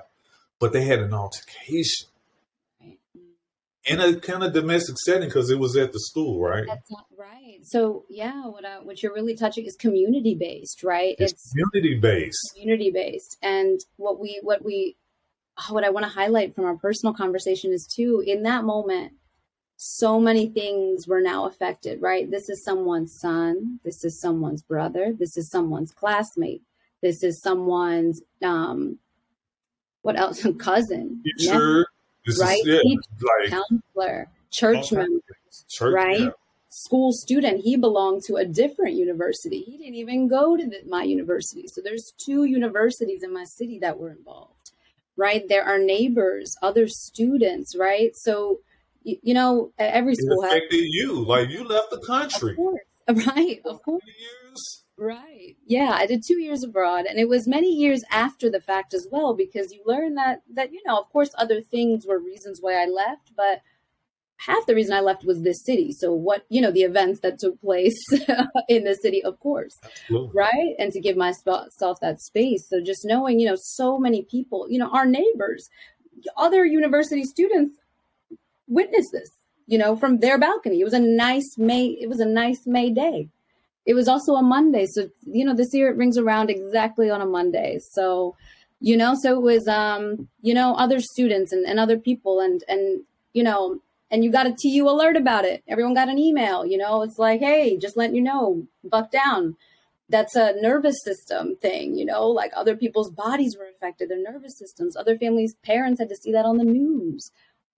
[SPEAKER 1] But they had an altercation in a kind of domestic setting because it was at the school, right?
[SPEAKER 2] That's not right. So yeah, what I, what you're really touching is community based, right?
[SPEAKER 1] It's, it's community based.
[SPEAKER 2] Community based, and what we what we what I want to highlight from our personal conversation is too in that moment. So many things were now affected, right? This is someone's son. This is someone's brother. This is someone's classmate. This is someone's um, what else? cousin.
[SPEAKER 1] Teacher, this
[SPEAKER 2] right?
[SPEAKER 1] Is,
[SPEAKER 2] yeah, like, counselor, church member, church, right? Yeah. School student. He belonged to a different university. He didn't even go to the, my university. So there's two universities in my city that were involved, right? There are neighbors, other students, right? So you, you know, every school
[SPEAKER 1] it affected has, you. Like you left the country,
[SPEAKER 2] of course, right? Of course. Right. Yeah, I did two years abroad, and it was many years after the fact as well, because you learn that that you know, of course, other things were reasons why I left, but half the reason I left was this city. So what you know, the events that took place in the city, of course, Absolutely. right, and to give myself that space. So just knowing, you know, so many people, you know, our neighbors, other university students, witnessed this, you know, from their balcony. It was a nice May. It was a nice May day it was also a Monday. So, you know, this year it rings around exactly on a Monday. So, you know, so it was, um, you know, other students and, and other people and, and, you know, and you got a TU alert about it. Everyone got an email, you know, it's like, hey, just letting you know, buck down. That's a nervous system thing, you know, like other people's bodies were affected, their nervous systems. Other families' parents had to see that on the news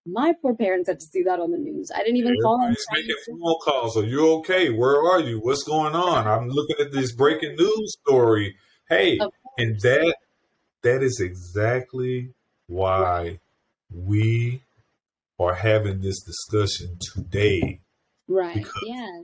[SPEAKER 2] my poor parents had to see that on the news. I didn't even call them.
[SPEAKER 1] making phone calls. Are you okay? Where are you? What's going on? I'm looking at this breaking news story. Hey, and that that is exactly why we are having this discussion today.
[SPEAKER 2] Right. Because yes.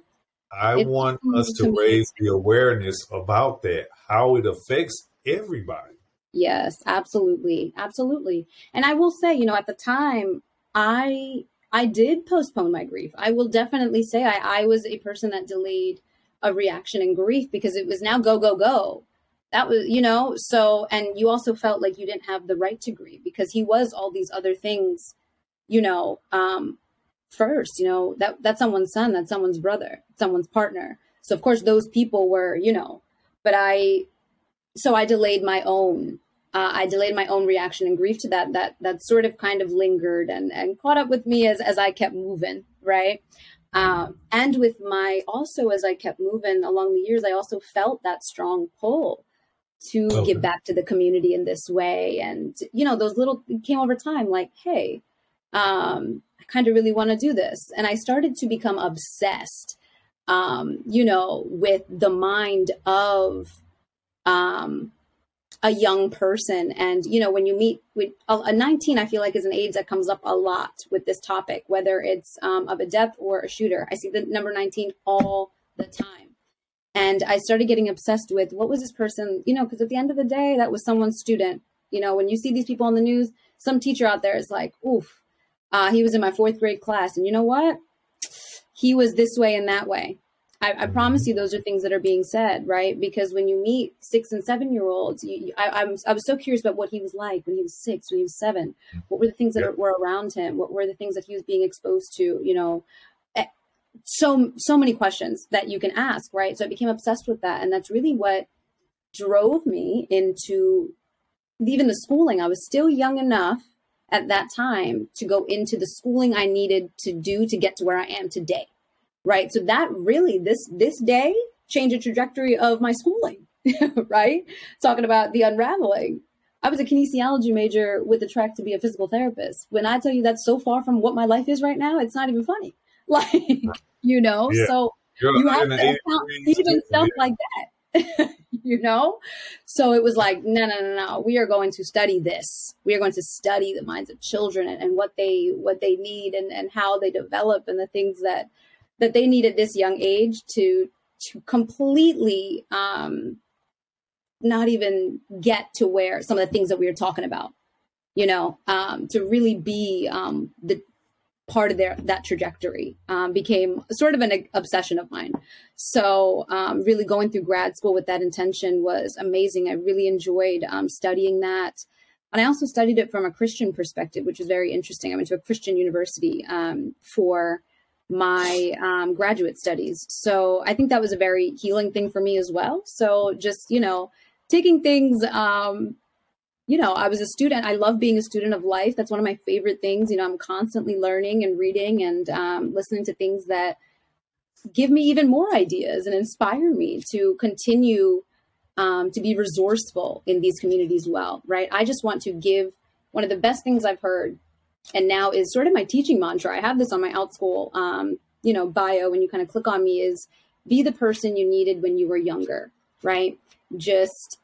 [SPEAKER 1] I it's want us to raise the awareness about that, how it affects everybody.
[SPEAKER 2] Yes, absolutely. Absolutely. And I will say, you know, at the time, I I did postpone my grief. I will definitely say I, I was a person that delayed a reaction in grief because it was now go, go, go. That was, you know, so, and you also felt like you didn't have the right to grieve because he was all these other things, you know, um, first, you know, that that's someone's son, that's someone's brother, someone's partner. So of course those people were, you know, but I, so I delayed my own uh, I delayed my own reaction and grief to that. That that sort of kind of lingered and and caught up with me as as I kept moving, right? Um, and with my also as I kept moving along the years, I also felt that strong pull to okay. give back to the community in this way. And you know, those little came over time, like, hey, um, I kind of really want to do this, and I started to become obsessed, um, you know, with the mind of um a young person. And, you know, when you meet with a 19, I feel like is an age that comes up a lot with this topic, whether it's um, of a death or a shooter. I see the number 19 all the time. And I started getting obsessed with what was this person, you know, because at the end of the day, that was someone's student. You know, when you see these people on the news, some teacher out there is like, oof, uh, he was in my fourth grade class. And you know what? He was this way and that way. I, I, promise you, those are things that are being said, right? Because when you meet six and seven year olds, you, I, I'm, I was so curious about what he was like when he was six, when he was seven. What were the things that yeah. were around him? What were the things that he was being exposed to? You know, eh, so so many questions that you can ask, right? So I became obsessed with that, and that's really what drove me into even the schooling. I was still young enough at that time to go into the schooling I needed to do to get to where I am today right? So that really this this day changed the trajectory of my schooling, right? Talking about the unraveling. I was a kinesiology major with a track to be a physical therapist. When I tell you that's so far from what my life is right now, it's not even funny. Like, you know, yeah. so You're you have to account even stuff yeah. like that. you know? So it was like, no, no, no, no. We are going to study this. We are going to study the minds of children and, and what they what they need and, and how they develop and the things that that they need at this young age to to completely um, not even get to where some of the things that we were talking about, you know, um, to really be um, the part of their that trajectory um, became sort of an obsession of mine. So um, really going through grad school with that intention was amazing. I really enjoyed um, studying that. And I also studied it from a Christian perspective, which was very interesting. I went to a Christian university for my um, graduate studies. So I think that was a very healing thing for me as well. So just, you know, taking things, um, you know, I was a student. I love being a student of life. That's one of my favorite things. You know, I'm constantly learning and reading and um, listening to things that give me even more ideas and inspire me to continue um, to be resourceful in these communities well, right? I just want to give one of the best things I've heard and now is sort of my teaching mantra. I have this on my Outschool, um, you know, bio. When you kind of click on me, is be the person you needed when you were younger, right? Just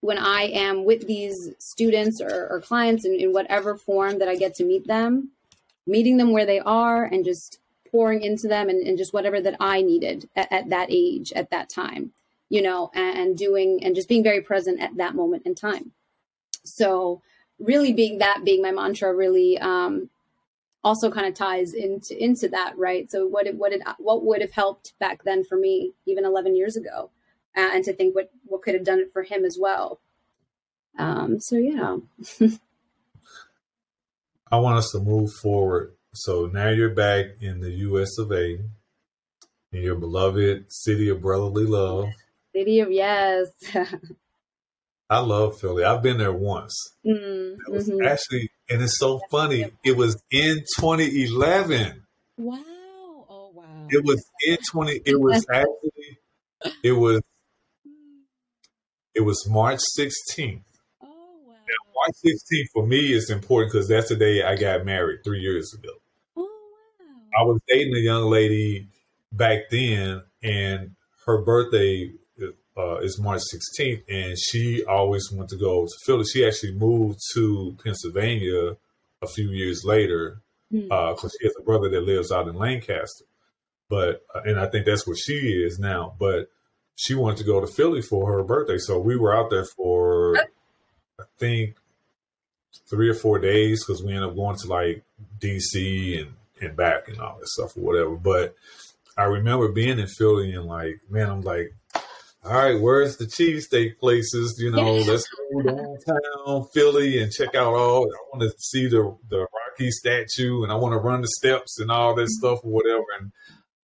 [SPEAKER 2] when I am with these students or, or clients in, in whatever form that I get to meet them, meeting them where they are and just pouring into them and, and just whatever that I needed at, at, that age, at that time, you know, and, and doing and just being very present at that moment in time. So really being that being my mantra really um, also kind of ties into into that right? So what it, what it, what would have helped back then for me even 11 years ago uh, and to think what what could have done it for him as well. Um, so yeah.
[SPEAKER 1] I want us to move forward. So now you're back in the us of a in your beloved city of brotherly love.
[SPEAKER 2] City of yes
[SPEAKER 1] I love Philly. I've been there once. Mm, was mm-hmm. actually, and it's so funny. It was in 2011.
[SPEAKER 2] Wow! Oh wow!
[SPEAKER 1] It was in 20. It was actually. It was. It was March 16th. Oh wow! Now, March 16th for me is important because that's the day I got married three years ago. Oh wow! I was dating a young lady back then, and her birthday uh, is March 16th, and she always wanted to go to Philly. She actually moved to Pennsylvania a few years later because mm. uh, she has a brother that lives out in Lancaster. But uh, and I think that's where she is now. But she wanted to go to Philly for her birthday, so we were out there for I think three or four days because we ended up going to like DC and and back and all that stuff or whatever. But I remember being in Philly and like, man, I'm like, all right, where's the cheesesteak places? You know, let's go downtown Philly and check out all. I want to see the the Rocky statue, and I want to run the steps and all that mm-hmm. stuff or whatever. And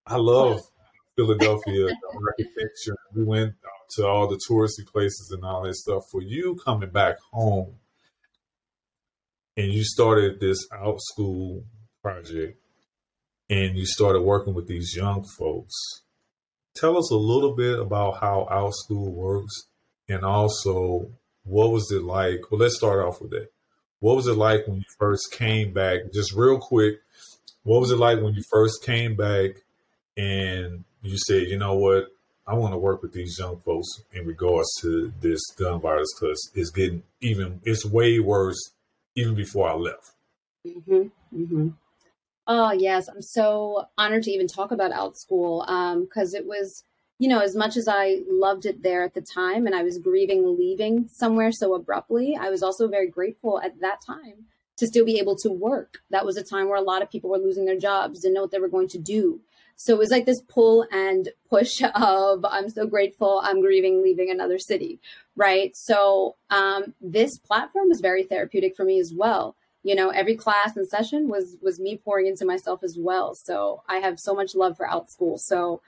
[SPEAKER 1] I love Philadelphia the architecture. We went to all the touristy places and all that stuff. For you coming back home, and you started this Outschool project, and you started working with these young folks tell us a little bit about how Outschool works and also what was it like? Well, let's start off with that. What was it like when you first came back? Just real quick, what was it like when you first came back and you said, you know what, I want to work with these young folks in regards to this gun virus because it's getting even, it's way worse even before I left.
[SPEAKER 2] Mm-hmm, mm-hmm. Oh, yes. I'm so honored to even talk about Outschool because um, it was, you know, as much as I loved it there at the time and I was grieving leaving somewhere so abruptly, I was also very grateful at that time to still be able to work. That was a time where a lot of people were losing their jobs, didn't know what they were going to do. So it was like this pull and push of I'm so grateful, I'm grieving leaving another city, right? So um, this platform was very therapeutic for me as well you know every class and session was was me pouring into myself as well. So i have so much love for outschool so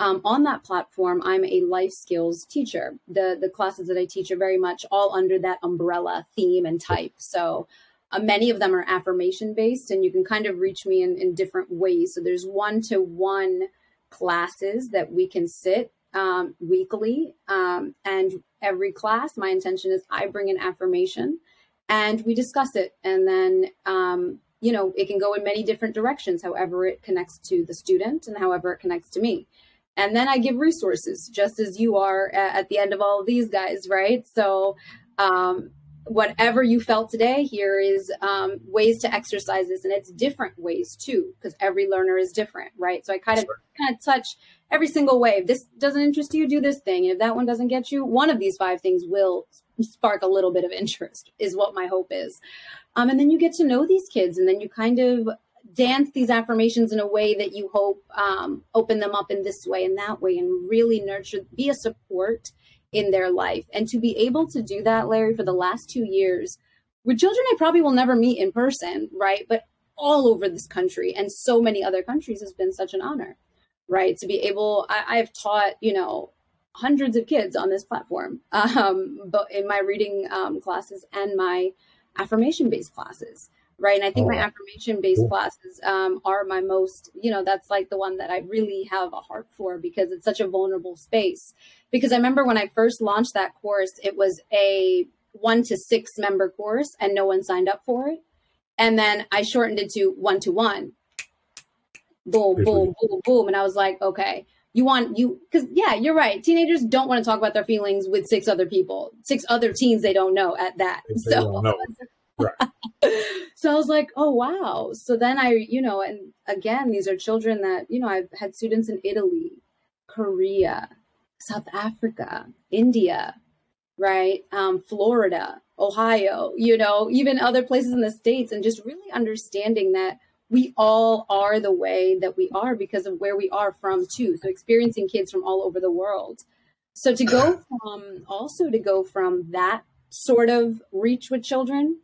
[SPEAKER 2] um, on that platform i'm a life skills teacher. The the classes that i teach are very much all under that umbrella theme and type. So uh, many of them are affirmation based and you can kind of reach me in, in different ways. So there's one to one classes that we can sit um, weekly um, and every class my intention is i bring an affirmation and we discuss it. And then, um, you know, it can go in many different directions, however it connects to the student and however it connects to me. And then I give resources, just as you are at the end of all of these guys, right? So, um, whatever you felt today, here is um, ways to exercise this, and it's different ways too, because every learner is different, right? So I kind of kind of touch every single way. If this doesn't interest you, do this thing, and if that one doesn't get you, one of these five things will spark a little bit of interest. Is what my hope is, um, and then you get to know these kids, and then you kind of dance these affirmations in a way that you hope um, open them up in this way and that way, and really nurture, be a support in their life. And to be able to do that, Larry, for the last two years with children I probably will never meet in person, right? But all over this country and so many other countries has been such an honor, right? To be able, I, have taught, you know, hundreds of kids on this platform, um, but in my reading um, classes and my affirmation based classes right? And I think oh, my affirmation based cool. classes um, are my most, you know, that's like the one that I really have a heart for because it's such a vulnerable space. Because I remember when I first launched that course, it was a one to six member course and no one signed up for it. And then I shortened it to one to one. Boom, boom, boom, boom. And I was like, okay, you want you because yeah you're right teenagers don't want to talk about their feelings with six other people six other teens they don't know at that so Right. so I was like, oh, wow. So then I, you know, and again, these are children that, you know, I've had students in Italy, Korea, South Africa, India, right? Um, Florida, Ohio, you know, even other places in the States, and just really understanding that we all are the way that we are because of where we are from, too. So experiencing kids from all over the world. So to go from also to go from that sort of reach with children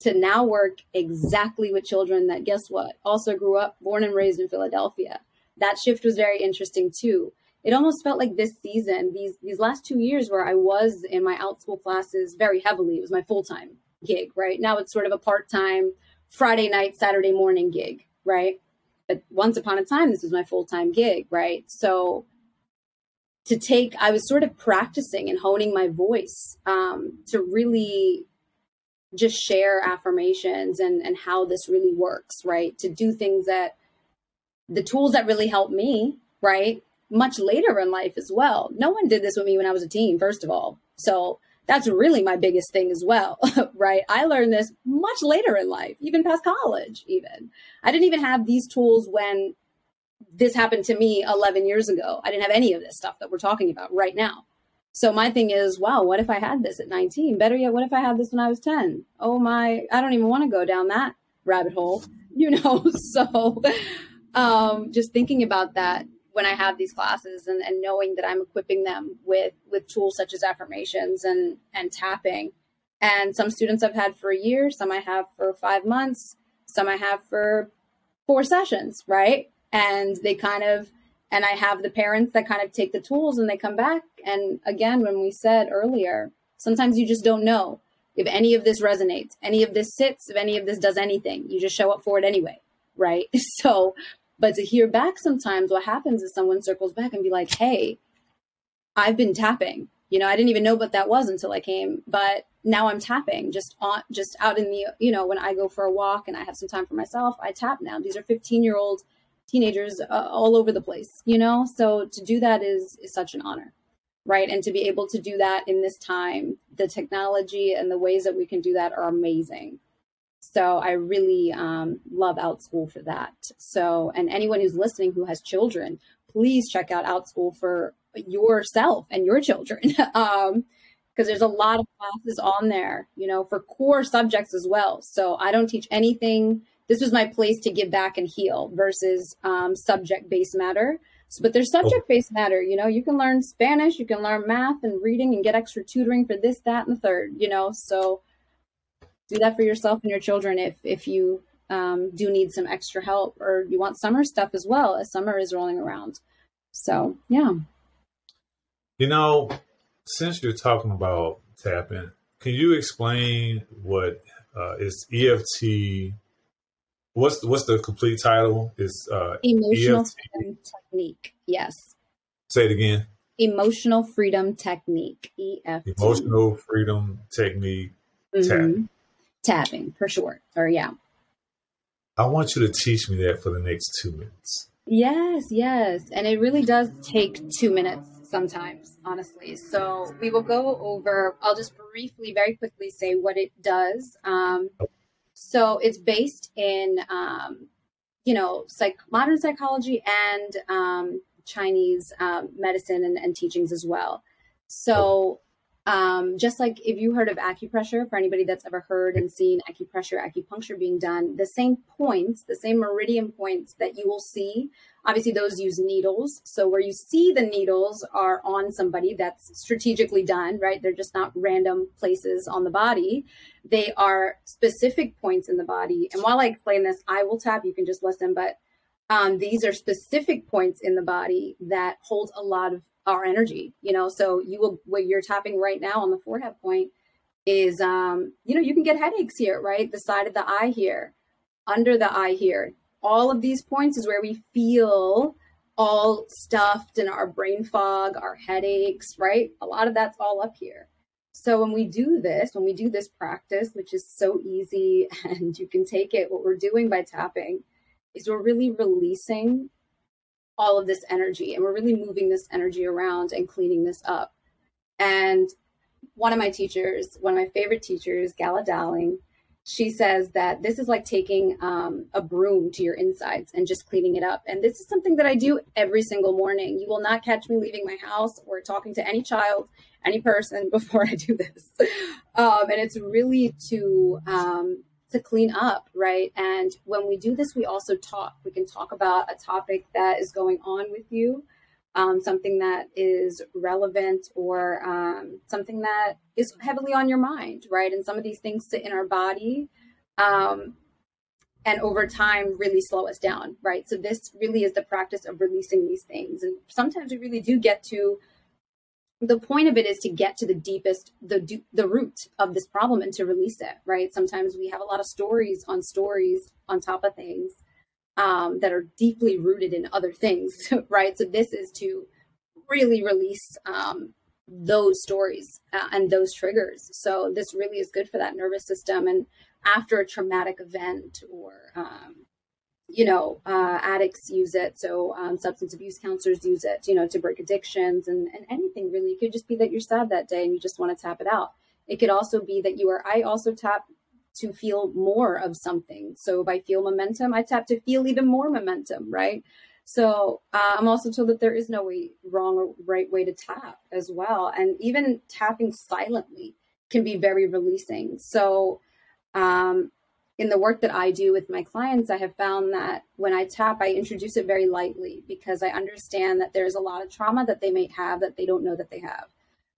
[SPEAKER 2] to now work exactly with children that guess what also grew up born and raised in philadelphia that shift was very interesting too it almost felt like this season these these last two years where i was in my Outschool classes very heavily it was my full-time gig right now it's sort of a part-time friday night saturday morning gig right? But once upon a time this was my full-time gig right? So to take i was sort of practicing and honing my voice um, to really just share affirmations and and how this really works right? To do things that the tools that really help me right? Much later in life as well. No one did this with me when i was a teen first of all. So that's really my biggest thing as well right i learned this much later in life even past college even i didn't even have these tools when this happened to me 11 years ago i didn't have any of this stuff that we're talking about right now so my thing is, wow, what if I had this at 19? Better yet, what if I had this when I was 10? Oh my, I don't even want to go down that rabbit hole, you know? so um, just thinking about that when I have these classes and, and knowing that I'm equipping them with, with tools such as affirmations and, and tapping. And some students I've had for a year, some I have for five months, some I have for four sessions, right? And they kind of, and I have the parents that kind of take the tools and they come back. And again, when we said earlier, sometimes you just don't know if any of this resonates, any of this sits, if any of this does anything. You just show up for it anyway, right? So, but to hear back sometimes, what happens is someone circles back and be like, hey, I've been tapping. You know, I didn't even know what that was until I came, but now I'm tapping just on just out in the, you know, when I go for a walk and I have some time for myself, I tap now. These are 15 year old teenagers uh, all over the place, you know? So to do that is, is such an honor, right? And to be able to do that in this time, the technology and the ways that we can do that are amazing. So I really um, love Outschool for that. So, and anyone who's listening who has children, please check out Outschool for yourself and your children. um, because there's a lot of classes on there, you know, for core subjects as well. So I don't teach anything this was my place to give back and heal versus um, subject based matter. So, but there's subject based matter. You know, you can learn Spanish, you can learn math and reading, and get extra tutoring for this, that, and the third. You know, so do that for yourself and your children if if you um, do need some extra help or you want summer stuff as well as summer is rolling around. So yeah.
[SPEAKER 1] You know, since you're talking about tapping, can you explain what uh, is EFT What's what's the complete title? Is uh,
[SPEAKER 2] emotional EFT? freedom technique? Yes.
[SPEAKER 1] Say it again.
[SPEAKER 2] Emotional freedom technique. EFT.
[SPEAKER 1] Emotional freedom technique. Mm-hmm. Tapping.
[SPEAKER 2] Tapping for sure. Or yeah.
[SPEAKER 1] I want you to teach me that for the next two minutes.
[SPEAKER 2] Yes, yes, and it really does take two minutes. sometimes, honestly. So we will go over, I'll just briefly, very quickly say what it does. Um, so it's based in, um, you know, psych, modern psychology and um, Chinese um, medicine and, and, teachings as well. So um, just like if you heard of acupressure, for anybody that's ever heard and seen acupressure, acupuncture being done, the same points, the same meridian points that you will see, obviously those use needles. So where you see the needles are on somebody that's strategically done, right? They're just not random places on the body. They are specific points in the body. And while I explain this, I will tap, you can just listen, but um, these are specific points in the body that hold a lot of our energy, you know. So you will what you're tapping right now on the forehead point is um, you know, you can get headaches here, right? The side of the eye here, under the eye here. All of these points is where we feel all stuffed in our brain fog, our headaches, right? A lot of that's all up here. So when we do this, when we do this practice, which is so easy and you can take it, what we're doing by tapping is we're really releasing all of this energy and we're really moving this energy around and cleaning this up. And one of my teachers, one of my favorite teachers, Gala Darling, she says that this is like taking um, a broom to your insides and just cleaning it up. And this is something that I do every single morning. You will not catch me leaving my house or talking to any child, any person before I do this. Um, and it's really to um, to clean up, right? And when we do this, we also talk. We can talk about a topic that is going on with you, um, something that is relevant or um, something that is heavily on your mind, right? And some of these things sit in our body. Um, and over time really slow us down right so this really is the practice of releasing these things and sometimes we really do get to the point of it is to get to the deepest the the root of this problem and to release it right? Sometimes we have a lot of stories on stories on top of things um, that are deeply rooted in other things right? So this is to really release um, those stories uh, and those triggers. So this really is good for that nervous system. And after a traumatic event or um, you know, uh, addicts use it. So um, substance abuse counselors use it, you know, to break addictions and, and anything really. It could just be that you're sad that day and you just want to tap it out. It could also be that you are, I also tap to feel more of something. So if I feel momentum, I tap to feel even more momentum, right? So uh, I'm also told that there is no way wrong or right way to tap as well. And even tapping silently can be very releasing. So um, in the work that I do with my clients, I have found that when I tap, I introduce it very lightly because I understand that there's a lot of trauma that they may have that they don't know that they have.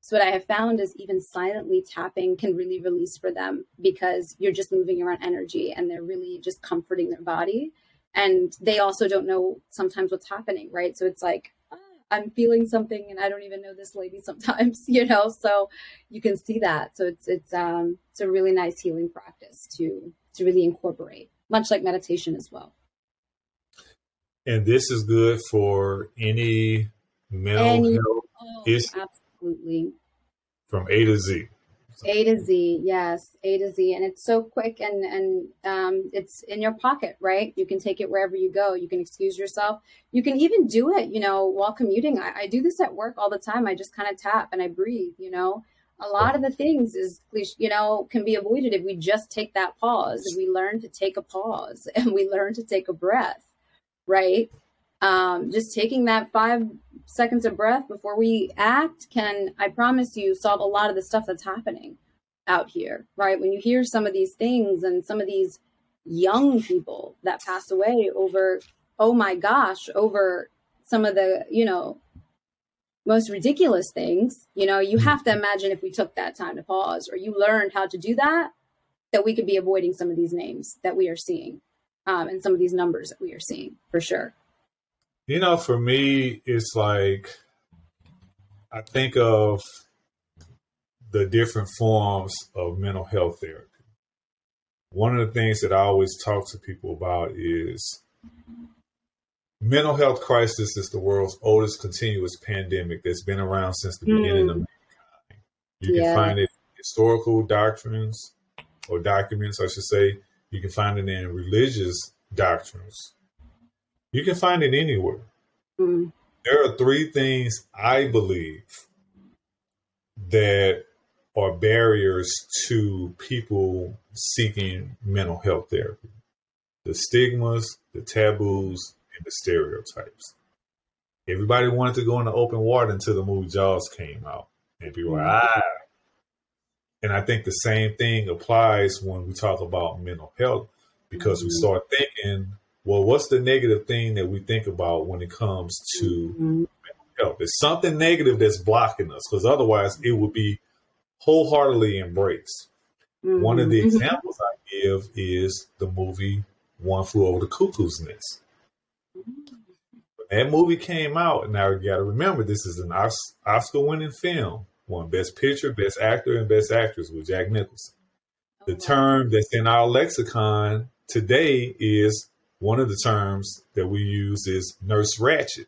[SPEAKER 2] So, what I have found is even silently tapping can really release for them because you're just moving around energy and they're really just comforting their body. And they also don't know sometimes what's happening, right? So, it's like, ah, I'm feeling something and I don't even know this lady sometimes, you know. So you can see that. So it's it's um it's a really nice healing practice to to really incorporate, much like meditation as well.
[SPEAKER 1] And this is good for any mental any, health oh, issue.
[SPEAKER 2] Absolutely.
[SPEAKER 1] From A to Z.
[SPEAKER 2] A to Z, yes, A to Z, and it's so quick and and um, it's in your pocket, right? You can take it wherever you go. You can excuse yourself. You can even do it, you know, while commuting. I, I do this at work all the time. I just kind of tap and I breathe, you know, a lot of the things is you know can be avoided if we just take that pause if we learn to take a pause and we learn to take a breath right? Um, just taking that five seconds of breath before we act can i promise you solve a lot of the stuff that's happening out here right? When you hear some of these things and some of these young people that pass away over oh my gosh over some of the you know most ridiculous things, you know, you have to imagine if we took that time to pause or you learned how to do that, that we could be avoiding some of these names that we are seeing um, and some of these numbers that we are seeing for sure.
[SPEAKER 1] You know, for me, it's like I think of the different forms of mental health therapy. One of the things that I always talk to people about is mental health crisis is the world's oldest continuous pandemic that's been around since the mm. beginning of hmm. mankind. You yeah. can find it in historical doctrines or documents, I should say. You can find it in religious doctrines. You can find it anywhere. Mm. there are three things I believe that are barriers to people seeking mental health therapy the stigmas, the taboos, and the stereotypes. Everybody wanted to go in the open water until the movie Jaws came out. And people were, like, ah. And I think the same thing applies when we talk about mental health because mm-hmm. we start thinking, well, what's the negative thing that we think about when it comes to mm-hmm. mental health? There's something negative that's blocking us because otherwise it would be wholeheartedly embraced. Mm-hmm. One of the mm-hmm. examples I give is the movie One Flew Over the Cuckoo's Nest. When that movie came out, now you got to remember this is an Oscar winning film, won Best Picture, Best Actor, and Best Actress with Jack Nicholson. The term that's in our lexicon today is one of the terms that we use is Nurse Ratched.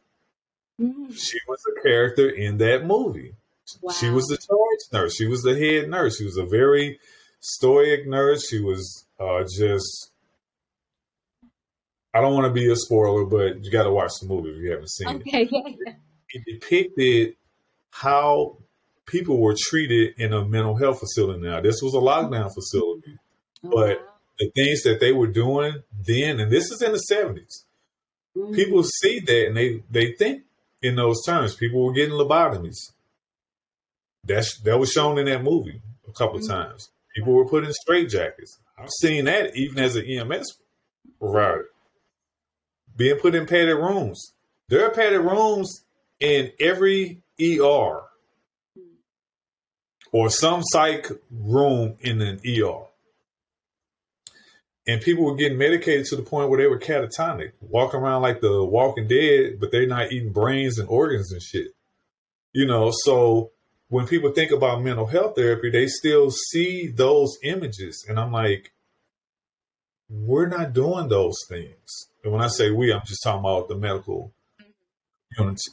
[SPEAKER 1] Mm. She was a character in that movie. Wow. She was the charge nurse. She was the head nurse. She was a very stoic nurse. She was uh, just. I don't want to be a spoiler, but you got to watch the movie if you haven't seen okay. it. It depicted how people were treated in a mental health facility. Now, this was a lockdown facility, oh, but wow. the things that they were doing then, and this is in the 70s, mm-hmm. people see that and they, they think in those terms. People were getting lobotomies. That's that was shown in that movie a couple mm-hmm. times. People were put in straitjackets. I've seen that even as an EMS provider. Being put in padded rooms. There are padded rooms in every ER or some psych room in an ER. And people were getting medicated to the point where they were catatonic, walking around like the walking dead, but they're not eating brains and organs and shit. You know, so when people think about mental health therapy, they still see those images. And I'm like, we're not doing those things. And when I say we, I'm just talking about the medical mm-hmm. community.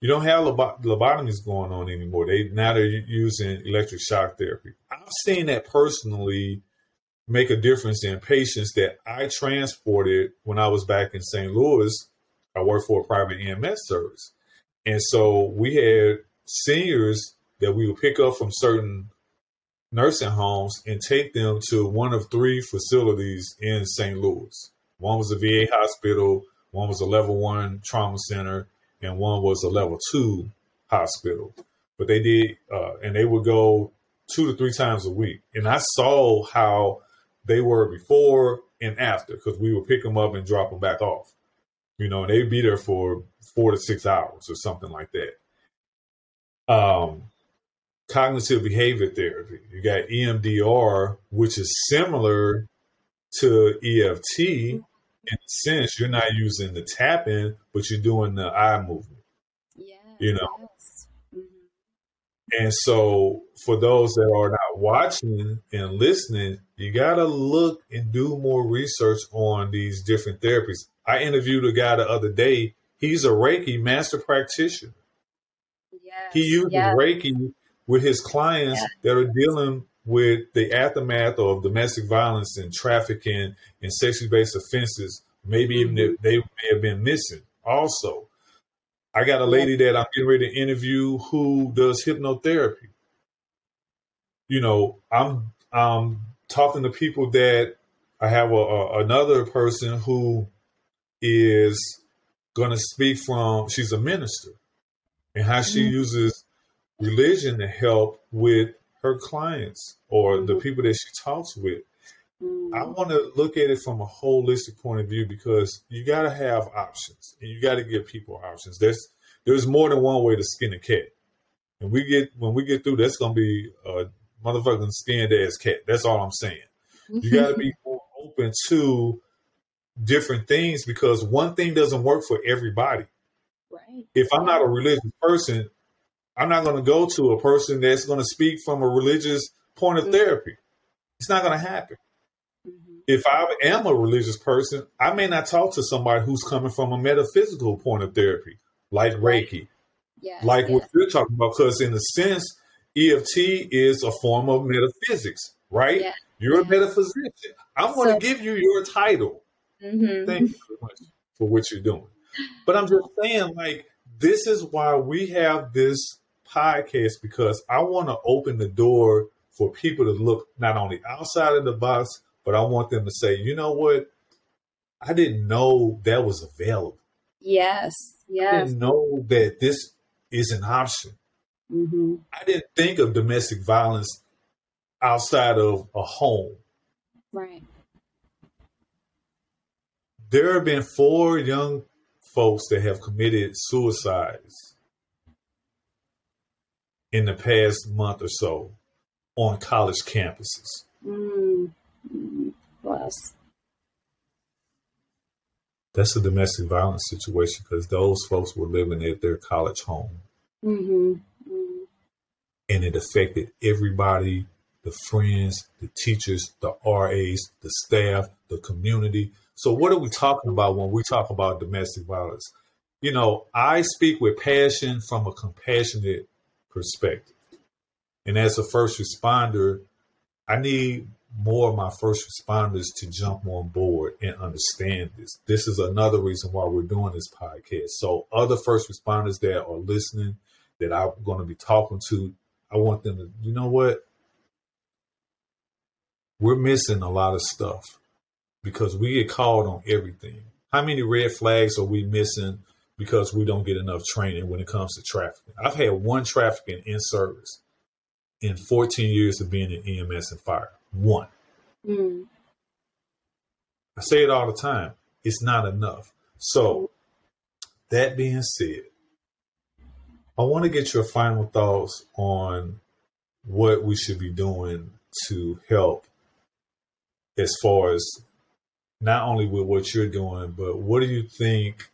[SPEAKER 1] You don't have lobotomies going on anymore. They now they're using electric shock therapy. I've seen that personally make a difference in patients that I transported when I was back in St. Louis. I worked for a private EMS service. And so we had seniors that we would pick up from certain nursing homes and take them to one of three facilities in St. Louis. One was a VA hospital, one was a level one trauma center, and one was a level two hospital. But they did, uh, and they would go two to three times a week. And I saw how they were before and after because we would pick them up and drop them back off. You know, and they'd be there for four to six hours or something like that. Um, cognitive behavior therapy. You got EMDR, which is similar to EFT in a sense. You're not using the tapping, but you're doing the eye movement. Yeah. You know. Yes. Mm-hmm. And so, for those that are not watching and listening, you got to look and do more research on these different therapies. I interviewed a guy the other day. He's a Reiki master practitioner. Yes. He uses yes. Reiki with his clients yeah. that are dealing with the aftermath of domestic violence and trafficking and sexually based offenses. Maybe even mm-hmm. they may have been missing. Also, I got a lady that I'm getting ready to interview who does hypnotherapy. You know, I'm I'm talking to people that I have a, a another person who is going to speak from. She's a minister, and how she mm-hmm. uses religion to help with her clients or the mm-hmm. people that she talks with. Mm-hmm. I want to look at it from a holistic point of view because you got to have options and you got to give people options. There's there's more than one way to skin a cat, and we get when we get through, that's gonna be a motherfucking skinned ass cat. That's all I'm saying. You got to be more open to different things because one thing doesn't work for everybody. Right. If I'm not a religious person, I'm not going to go to a person that's going to speak from a religious point of mm-hmm. therapy. It's not going to happen. Mm-hmm. If I am a religious person, I may not talk to somebody who's coming from a metaphysical point of therapy, like Reiki, yes, like yes. what you're talking about. Because in a sense, EFT is a form of metaphysics, right? You're a metaphysician. I'm going to give you your title. Mm-hmm. Thank you very much for what you're doing. But I'm just saying, like, this is why we have this podcast because I want to open the door for people to look not only outside of the box, but I want them to say, you know what? I didn't know that was available.
[SPEAKER 2] Yes. Yes.
[SPEAKER 1] I didn't know that this is an option.
[SPEAKER 2] Mm-hmm.
[SPEAKER 1] I didn't think of domestic violence outside of a home.
[SPEAKER 2] Right.
[SPEAKER 1] There have been four young folks that have committed suicides in the past month or so on college campuses.
[SPEAKER 2] Mm. Bless.
[SPEAKER 1] That's a domestic violence situation because those folks were living at their college home.
[SPEAKER 2] Mm-hmm. Mm-hmm.
[SPEAKER 1] And it affected everybody the friends, the teachers, the RAs, the staff, the community. So, what are we talking about when we talk about domestic violence? You know, I speak with passion from a compassionate perspective. And as a first responder, I need more of my first responders to jump on board and understand this. This is another reason why we're doing this podcast. So, other first responders that are listening, that I'm going to be talking to, I want them to, you know what? We're missing a lot of stuff because we get called on everything. How many red flags are we missing because we don't get enough training when it comes to trafficking? I've had one trafficking in service in 14 years of being in EMS and fire. One.
[SPEAKER 2] Mm.
[SPEAKER 1] I say it all the time. It's not enough. So, that being said, I want to get your final thoughts on what we should be doing to help as far as not only with what you're doing, but what do you think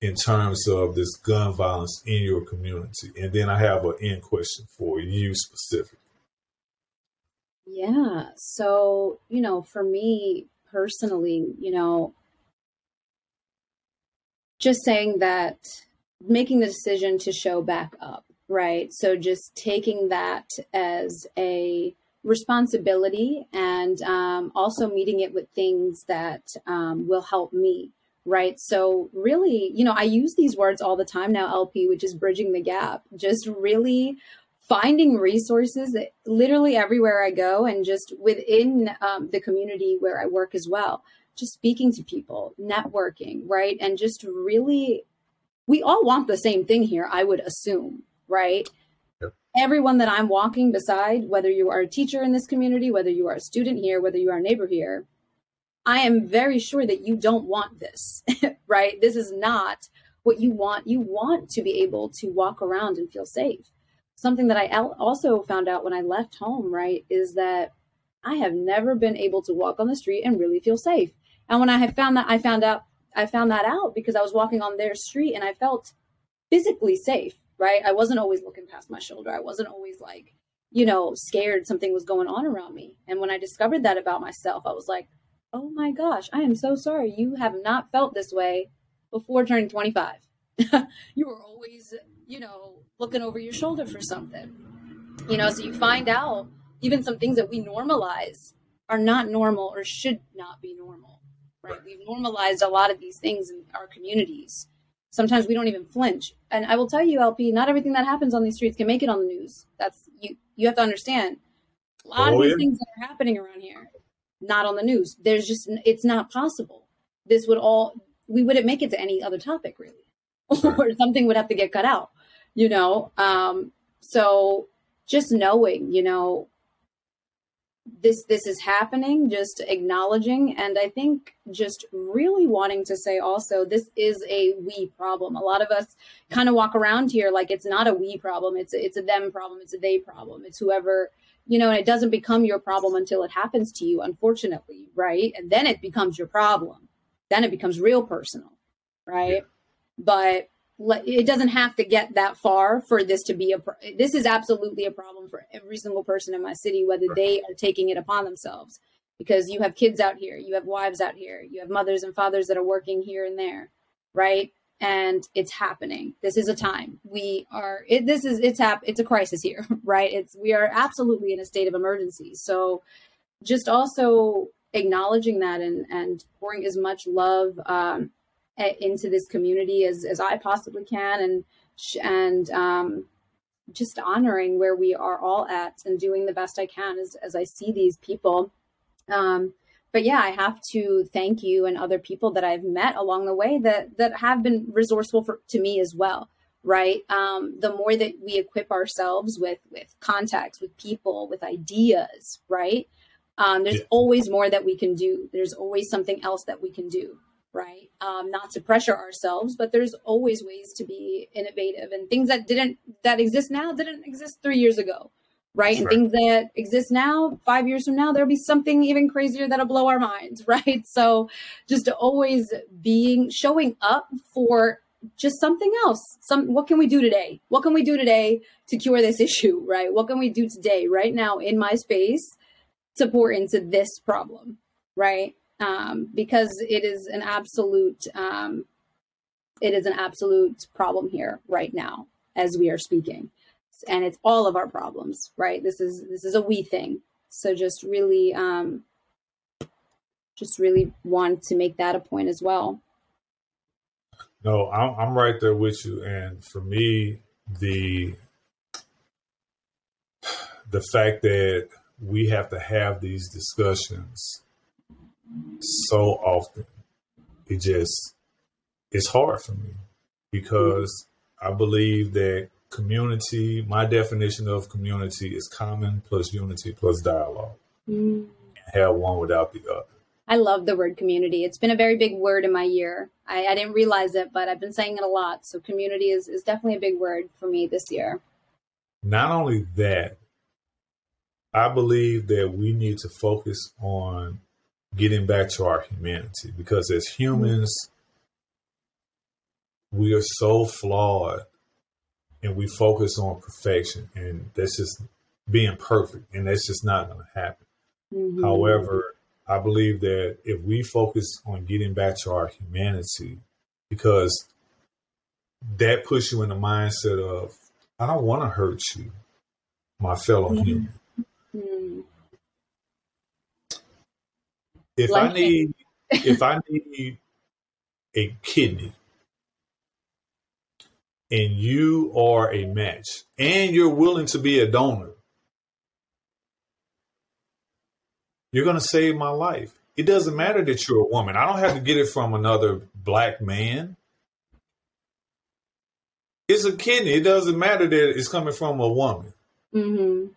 [SPEAKER 1] in terms of this gun violence in your community? And then I have an end question for you specifically.
[SPEAKER 2] Yeah. So, you know, for me personally, you know, just saying that making the decision to show back up, right? So just taking that as a responsibility and um, also meeting it with things that um, will help me right? So really you know i use these words all the time now lp which is bridging the gap just really finding resources that literally everywhere i go and just within um, the community where i work as well just speaking to people networking right? And just really we all want the same thing here i would assume right? Everyone that I'm walking beside, whether you are a teacher in this community, whether you are a student here, whether you are a neighbor here, I am very sure that you don't want this, right? This is not what you want. You want to be able to walk around and feel safe. Something that I also found out when I left home, right, is that I have never been able to walk on the street and really feel safe. And when I had found that, I found out, I found that out because I was walking on their street and I felt physically safe right? I wasn't always looking past my shoulder. I wasn't always like, you know, scared something was going on around me. And when I discovered that about myself, I was like, oh my gosh, I am so sorry. You have not felt this way before turning 25. you were always, you know, looking over your shoulder for something. You know, so you find out even some things that we normalize are not normal or should not be normal, right? We've normalized a lot of these things in our communities sometimes we don't even flinch. And I will tell you, LP, not everything that happens on these streets can make it on the news. That's you. You have to understand. A lot oh, of these yeah. things that are happening around here, not on the news. There's just it's not possible. This would all we wouldn't make it to any other topic really, or something would have to get cut out. You know, um, so just knowing, you know, this this is happening just acknowledging and i think just really wanting to say also this is a we problem a lot of us kind of walk around here like it's not a we problem it's a, it's a them problem it's a they problem it's whoever you know and it doesn't become your problem until it happens to you unfortunately right? And then it becomes your problem. Then it becomes real personal right? Yeah. but it doesn't have to get that far for this to be a this is absolutely a problem for every single person in my city whether they are taking it upon themselves. Because you have kids out here you have wives out here you have mothers and fathers that are working here and there right and it's happening. This is a time. We are it, this is it's hap- it's a crisis here right? It's we are absolutely in a state of emergency. So just also acknowledging that and and pouring as much love um, into this community as, as I possibly can and and um, just honoring where we are all at and doing the best I can as, as I see these people. Um, but yeah, I have to thank you and other people that I've met along the way that that have been resourceful for to me as well. Right. Um, the more that we equip ourselves with with contacts, with people, with ideas, right? Um, there's yeah. always more that we can do. There's always something else that we can do right? Um, not to pressure ourselves, but there's always ways to be innovative and things that didn't that exist now didn't exist three years ago, right? And things that exist now, five years from now, there'll be something even crazier that'll blow our minds, right? So just always being showing up for just something else. Some what can we do today? What can we do today to cure this issue, right? What can we do today, right now in my space to pour into this problem, right? um, because it is an absolute um, it is an absolute problem here right now as we are speaking and it's all of our problems right? This is this is a we thing. So just really um just really want to make that a point as well.
[SPEAKER 1] No i'm, I'm right there with you. And for me the the fact that we have to have these discussions so often. It just it's hard for me because I believe that community, my definition of community is common plus unity plus dialogue. Mm. Have one without the other.
[SPEAKER 2] I love the word community. It's been a very big word in my year. I, I, didn't realize it, but I've been saying it a lot. So community is, is definitely a big word for me this year.
[SPEAKER 1] Not only that, I believe that we need to focus on getting back to our humanity because as humans we are so flawed and we focus on perfection and that's just being perfect and that's just not going to happen mm-hmm. however i believe that if we focus on getting back to our humanity because that puts you in the mindset of i don't want to hurt you my fellow mm-hmm. human If like I need if I need a kidney and you are a match and you're willing to be a donor, you're going to save my life. It doesn't matter that you're a woman. I don't have to get it from another black man. It's a kidney. It doesn't matter that it's coming from a woman. Mm-hmm.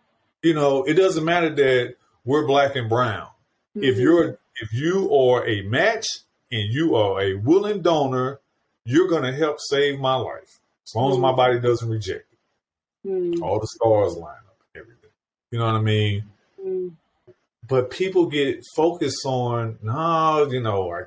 [SPEAKER 1] You know, it doesn't matter that we're black and brown. Mm-hmm. If you're if you are a match and you are a willing donor, you're going to help save my life as long as my body doesn't reject it. Mm. All the stars line up everything. You know what I mean? Mm. But people get focused on, no, you know,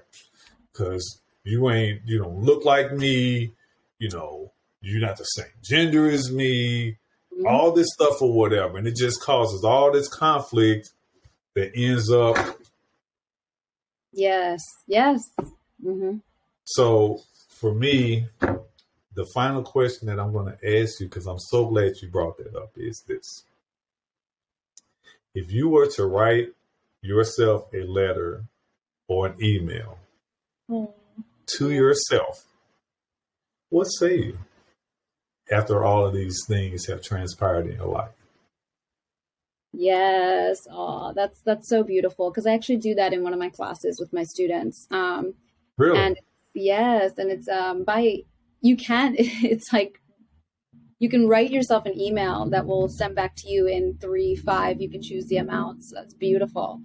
[SPEAKER 1] because you ain't, you don't look like me, you know, you're not the same gender as me, mm. all this stuff or whatever. And it just causes all this conflict that ends up
[SPEAKER 2] Yes. Yes. Mm-hmm.
[SPEAKER 1] So for me, the final question that I'm going to ask you, because I'm so glad you brought that up, is this. If you were to write yourself a letter or an email mm. to yourself, what say you after all of these things have transpired in your life?
[SPEAKER 2] Yes. Oh, that's that's so beautiful because I actually do that in one of my classes with my students. Um,
[SPEAKER 1] really?
[SPEAKER 2] And yes, and it's um by you can it's like you can write yourself an email that will send back to you in three, five. You can choose the amounts. That's beautiful.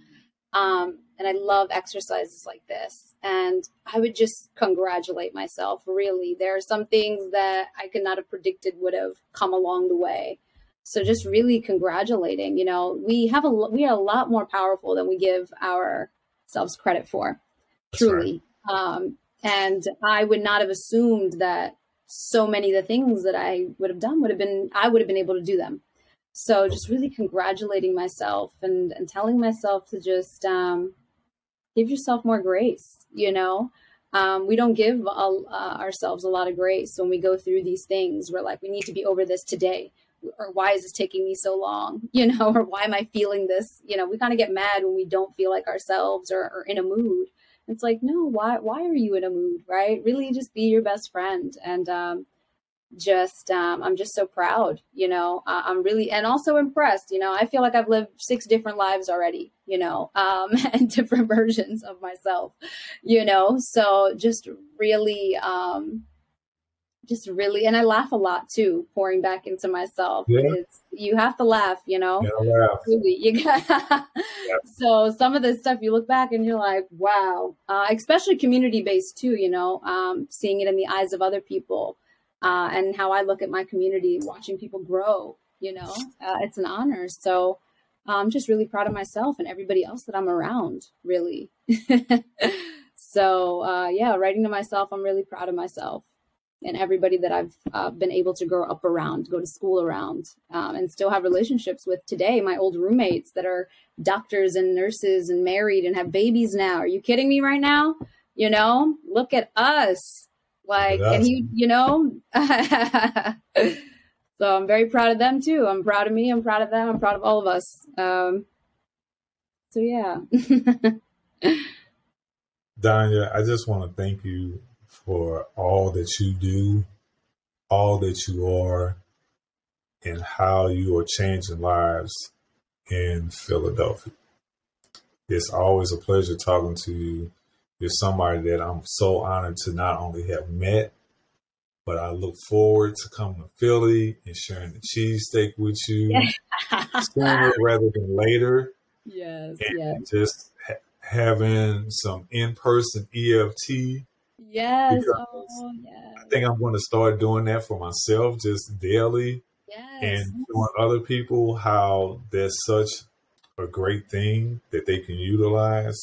[SPEAKER 2] Um, and I love exercises like this. And I would just congratulate myself. Really, there are some things that I could not have predicted would have come along the way so just really congratulating, you know, we have a we are a lot more powerful than we give ourselves credit for. That's truly. Right. Um, and I would not have assumed that so many of the things that I would have done would have been I would have been able to do them. So just really congratulating myself and and telling myself to just um, give yourself more grace. You know, um, we don't give uh, ourselves a lot of grace when we go through these things. We're like, we need to be over this today or why is this taking me so long you know or why am i feeling this you know we kind of get mad when we don't feel like ourselves or, or in a mood It's like, no, why why are you in a mood, right? Really just be your best friend. And um just um, i'm just so proud you know uh, i'm really and also impressed you know i feel like i've lived six different lives already you know um, and different versions of myself you know so just really um, just really and i laugh a lot too pouring back into myself yeah. it's you have to laugh you know
[SPEAKER 1] yeah, laugh.
[SPEAKER 2] Really, you got yeah. so some of this stuff you look back and you're like wow uh, especially community based too you know um, seeing it in the eyes of other people uh, and how I look at my community, watching people grow. You know, uh, it's an honor. So I'm just really proud of myself and everybody else that I'm around. Really. so uh, yeah, writing to myself, I'm really proud of myself and everybody that I've uh, been able to grow up around, go to school around, um, and still have relationships with today. My old roommates that are doctors and nurses and married and have babies now. Are you kidding me right now? You know, look at us. Like, and he, you know, so I'm very proud of them too. I'm proud of me. I'm proud of them. I'm proud of all of us. Um, so yeah.
[SPEAKER 1] Dhanya, I just want to thank you for all that you do, all that you are, and how you are changing lives in Philadelphia. It's always a pleasure talking to you you're somebody that I'm so honored to not only have met, but I look forward to coming to Philly and sharing the cheesesteak with you sooner rather than later.
[SPEAKER 2] Yes,
[SPEAKER 1] and
[SPEAKER 2] yes.
[SPEAKER 1] just ha- having some in-person EFT.
[SPEAKER 2] Yes. Oh, yes.
[SPEAKER 1] I think I'm going to start doing that for myself just daily.
[SPEAKER 2] Yes.
[SPEAKER 1] And showing other people how that's such a great thing that they can utilize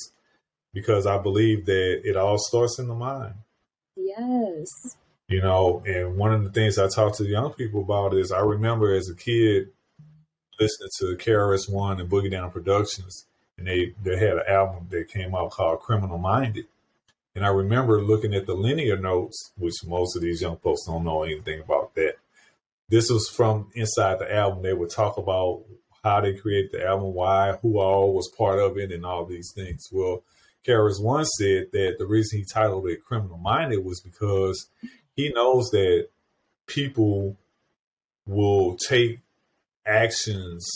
[SPEAKER 1] because I believe that it all starts in the mind.
[SPEAKER 2] Yes.
[SPEAKER 1] You know, and one of the things I talk to young people about is I remember as a kid listening to KRS One and Boogie Down Productions, and they they had an album that came out called Criminal Minded. And I remember looking at the linear notes, which most of these young folks don't know anything about that. This was from inside the album. They would talk about how they created the album, why, who all was part of it, and all these things. Well, KRS One said that the reason he titled it Criminal Minded was because he knows that people will take actions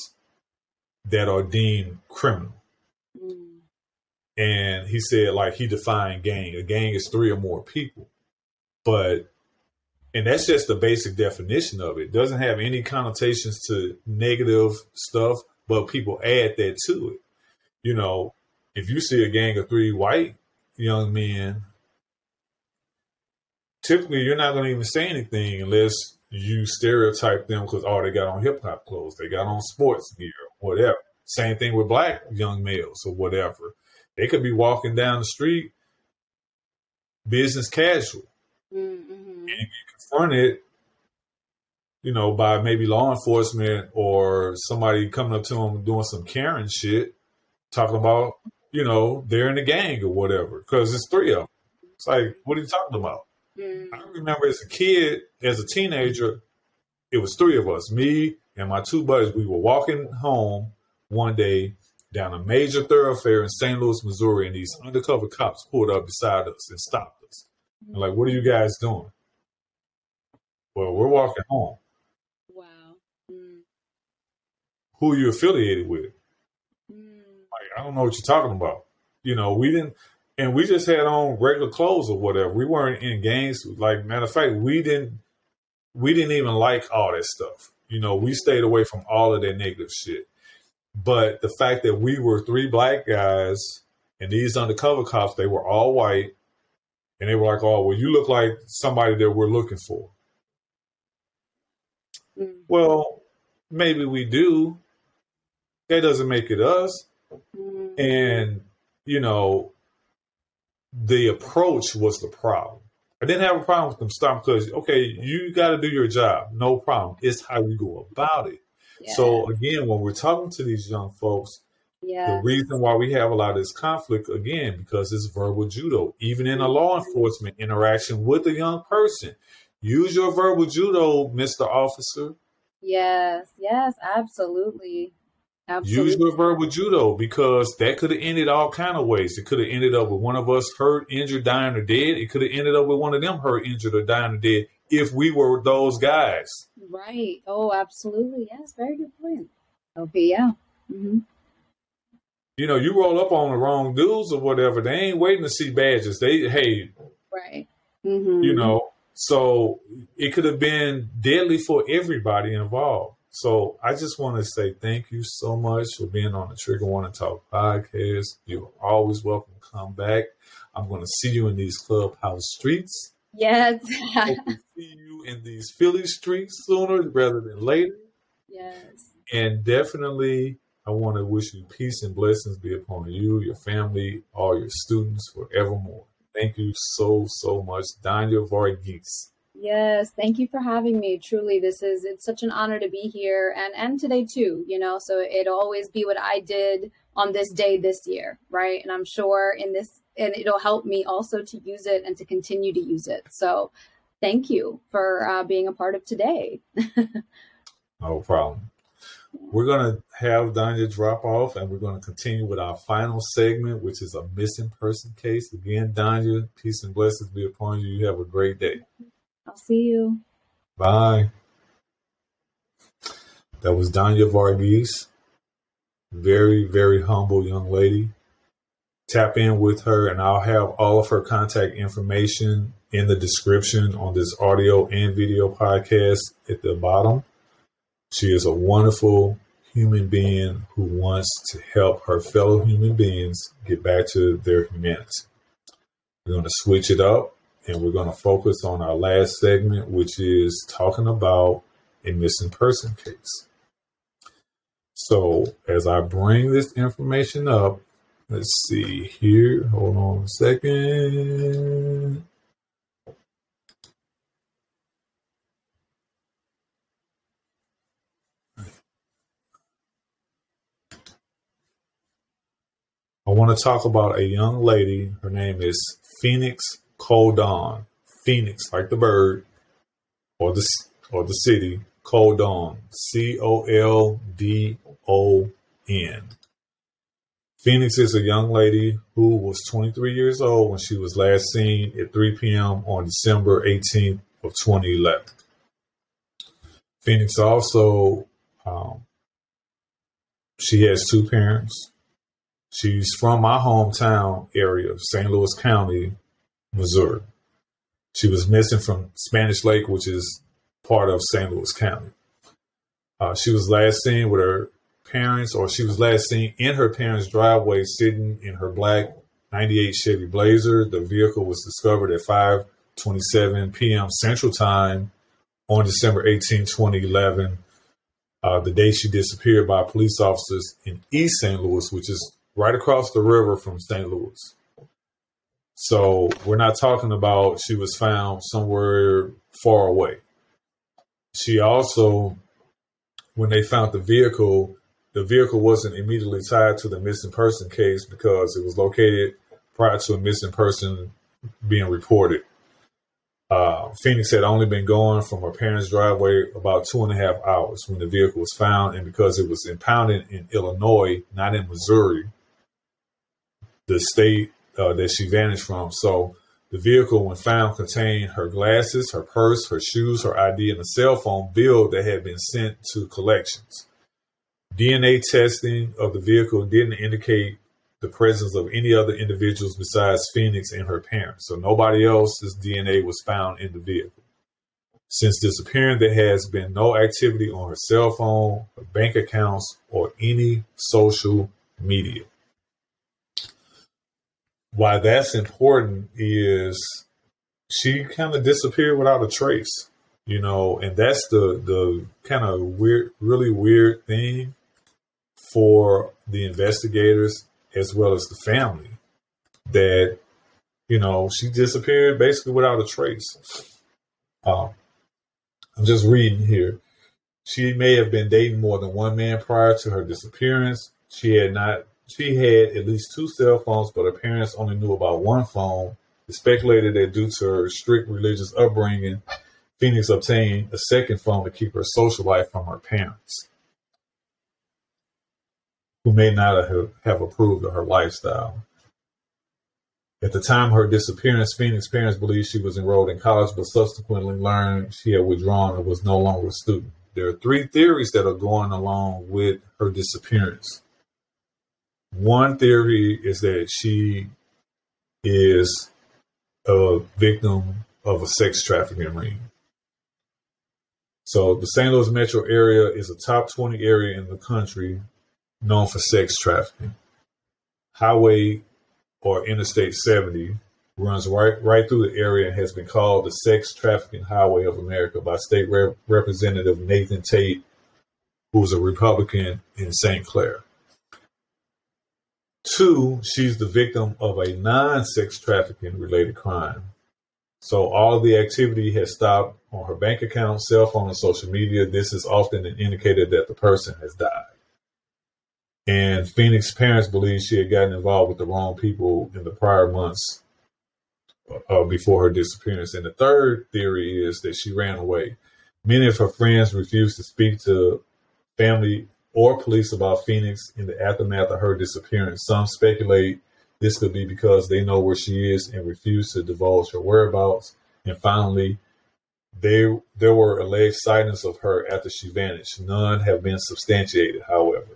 [SPEAKER 1] that are deemed criminal. And he said, like, he defined gang. A gang is three or more people. But, and that's just the basic definition of it. it doesn't have any connotations to negative stuff, but people add that to it. You know, if you see a gang of three white young men, typically you're not going to even say anything unless you stereotype them because oh they got on hip hop clothes, they got on sports gear, whatever. Same thing with black young males or whatever. They could be walking down the street, business casual, mm-hmm. and you confronted, you know, by maybe law enforcement or somebody coming up to them doing some Karen shit, talking about you know, they're in the gang or whatever, because it's three of them. It's like, what are you talking about? Mm-hmm. I remember as a kid, as a teenager, it was three of us, me and my two buddies. We were walking home one day down a major thoroughfare in St. Louis, Missouri, and these undercover cops pulled up beside us and stopped us. Mm-hmm. like, what are you guys doing? Well, we're walking home.
[SPEAKER 2] Wow. Mm.
[SPEAKER 1] Who are you affiliated with? Like, I don't know what you're talking about. You know, we didn't, and we just had on regular clothes or whatever. We weren't in gangs. Like matter of fact, we didn't, we didn't even like all that stuff. You know, we stayed away from all of that negative shit. But the fact that we were three black guys and these undercover cops, they were all white, and they were like, "Oh, well, you look like somebody that we're looking for." Mm. Well, maybe we do. That doesn't make it us. And, you know, the approach was the problem. I didn't have a problem with them stopping because, okay, you got to do your job. No problem. It's how you go about it. Yeah. So, again, when we're talking to these young folks, yeah. the reason why we have a lot of this conflict, again, because it's verbal judo. Even in a law mm-hmm. enforcement interaction with a young person, use your verbal judo, Mr. Officer.
[SPEAKER 2] Yes, yes, absolutely. Absolutely.
[SPEAKER 1] Use your verbal judo because that could have ended all kind of ways. It could have ended up with one of us hurt, injured, dying, or dead. It could have ended up with one of them hurt, injured, or dying, or dead if we were those guys.
[SPEAKER 2] Right. Oh, absolutely. Yes. Very good point. Okay. Yeah. Mm-hmm.
[SPEAKER 1] You know, you roll up on the wrong dudes or whatever. They ain't waiting to see badges. They, hey,
[SPEAKER 2] right. Mm-hmm.
[SPEAKER 1] You know, so it could have been deadly for everybody involved. So I just want to say thank you so much for being on the Trigger Warning Talk podcast. You're always welcome to come back. I'm going to see you in these clubhouse streets.
[SPEAKER 2] Yes.
[SPEAKER 1] To see you in these Philly streets sooner rather than later.
[SPEAKER 2] Yes.
[SPEAKER 1] And definitely, I want to wish you peace and blessings be upon you, your family, all your students forevermore. Thank you so, so much, Dhanya Varughese.
[SPEAKER 2] Yes, thank you for having me. Truly, this is it's such an honor to be here and and today too, you know. So it'll always be what I did on this day this year, right? And I'm sure in this and it'll help me also to use it and to continue to use it. So thank you for uh, being a part of today.
[SPEAKER 1] no problem. We're going to have Dhanya drop off and we're going to continue with our final segment, which is a missing person case. Again, Dhanya, peace and blessings be upon you. You have a great day.
[SPEAKER 2] I'll see you.
[SPEAKER 1] Bye. That was Dhanya Varughese. Very, very humble young lady. Tap in with her, and I'll have all of her contact information in the description on this audio and video podcast at the bottom. She is a wonderful human being who wants to help her fellow human beings get back to their humanity. We're going to switch it up and we're going to focus on our last segment, which is talking about a missing person case. So, as I bring this information up, let's see here. Hold on a second. I want to talk about a young lady. Her name is Phoenix Coldon. Phoenix, like the bird, or the or the city. Coldon. C O L D O N. Phoenix is a young lady who was 23 years old when she was last seen at 3 p.m. on December 18th of 2011. Phoenix also, um, she has two parents. She's from my hometown area, St. Louis County, Missouri. She was missing from Spanish Lake, which is part of St. Louis County. Uh, she was last seen with her parents, or she was last seen in her parents' driveway, sitting in her black '98 Chevy Blazer. The vehicle was discovered at 5:27 p.m. Central Time on December 18, 2011. Uh, the day she disappeared by police officers in East St. Louis, which is right across the river from St. Louis. So we're not talking about she was found somewhere far away. She also, when they found the vehicle, the vehicle wasn't immediately tied to the missing person case because it was located prior to a missing person being reported. Uh, Phoenix had only been gone from her parents' driveway about two and a half hours when the vehicle was found, and because it was impounded in Illinois, not in Missouri, the state uh, that she vanished from. So the vehicle, when found, contained her glasses, her purse, her shoes, her ID, and a cell phone bill that had been sent to collections. DNA testing of the vehicle didn't indicate the presence of any other individuals besides Phoenix and her parents. So nobody else's DNA was found in the vehicle. Since disappearing, there has been no activity on her cell phone, her bank accounts, or any social media why that's important is she kind of disappeared without a trace, you know, and that's the the kind of weird, really weird thing for the investigators as well as the family that you know she disappeared basically without a trace. Um, I'm just reading here. She may have been dating more than one man prior to her disappearance. She had not she had at least two cell phones, but her parents only knew about one phone. It's speculated that due to her strict religious upbringing, Phoenix obtained a second phone to keep her social life from her parents. Who may not have approved of her lifestyle. At the time of her disappearance, Phoenix parents believed she was enrolled in college, but subsequently learned she had withdrawn and was no longer a student. There are three theories that are going along with her disappearance. One theory is that she is a victim of a sex trafficking ring. So the St. Louis metro area is a top 20 area in the country known for sex trafficking. Highway or Interstate 70 runs right right through the area and has been called the sex trafficking highway of America by state Rep- representative Nathan Tate, who's a Republican in St. Clair. Two, she's the victim of a non-sex trafficking related crime. So all the activity has stopped on her bank account, cell phone, and social media. This is often an indicator that the person has died. And Phoenix's parents believe she had gotten involved with the wrong people in the prior months uh, before her disappearance. And the third theory is that she ran away. Many of her friends refused to speak to family or police about Phoenix in the aftermath of her disappearance. Some speculate this could be because they know where she is and refuse to divulge her whereabouts. And finally, they, there were alleged sightings of her after she vanished. None have been substantiated, however.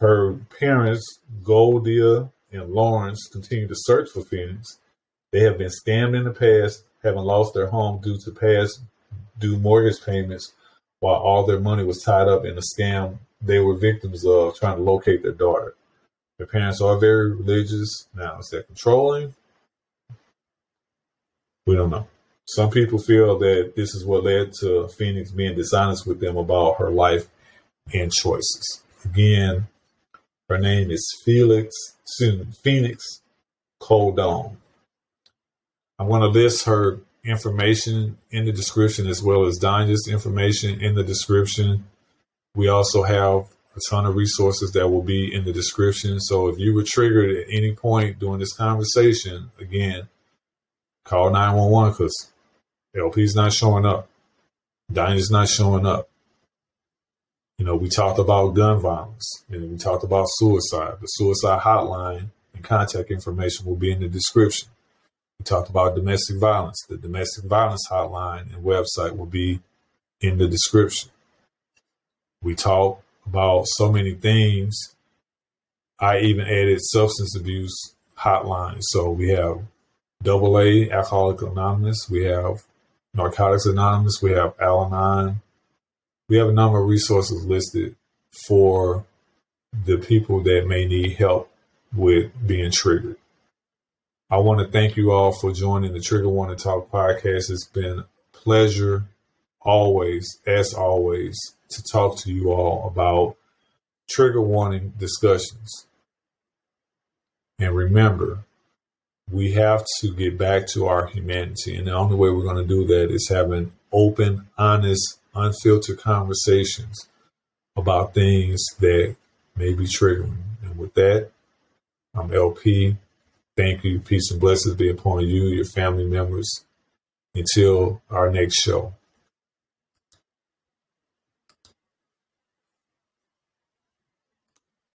[SPEAKER 1] Her parents, Goldia and Lawrence, continue to search for Phoenix. They have been scammed in the past, having lost their home due to past due mortgage payments, while all their money was tied up in a scam they were victims of trying to locate their daughter. Their parents are very religious. Now, is that controlling? We don't know. Some people feel that this is what led to Phoenix being dishonest with them about her life and choices. Again, her name is Felix, soon Phoenix Coldon. I'm going to list her information in the description as well as Dhanya's information in the description. We also have a ton of resources that will be in the description. So if you were triggered at any point during this conversation, again, call 911 because LP's not showing up. Dhanya's not showing up. You know, we talked about gun violence and we talked about suicide. The suicide hotline and contact information will be in the description. We talked about domestic violence. The domestic violence hotline and website will be in the description. We talked about so many things. I even added substance abuse hotline. So we have double A, Alcoholic Anonymous. We have Narcotics Anonymous. We have Al Anon we have a number of resources listed for the people that may need help with being triggered. I want to thank you all for joining the Trigger Warning Talk podcast. It's been a pleasure always, as always, to talk to you all about trigger warning discussions. And remember, we have to get back to our humanity. And the only way we're going to do that is having open, honest, unfiltered conversations about things that may be triggering. And with that, I'm LP. Thank you. Peace and blessings be upon you, your family members. Until our next show.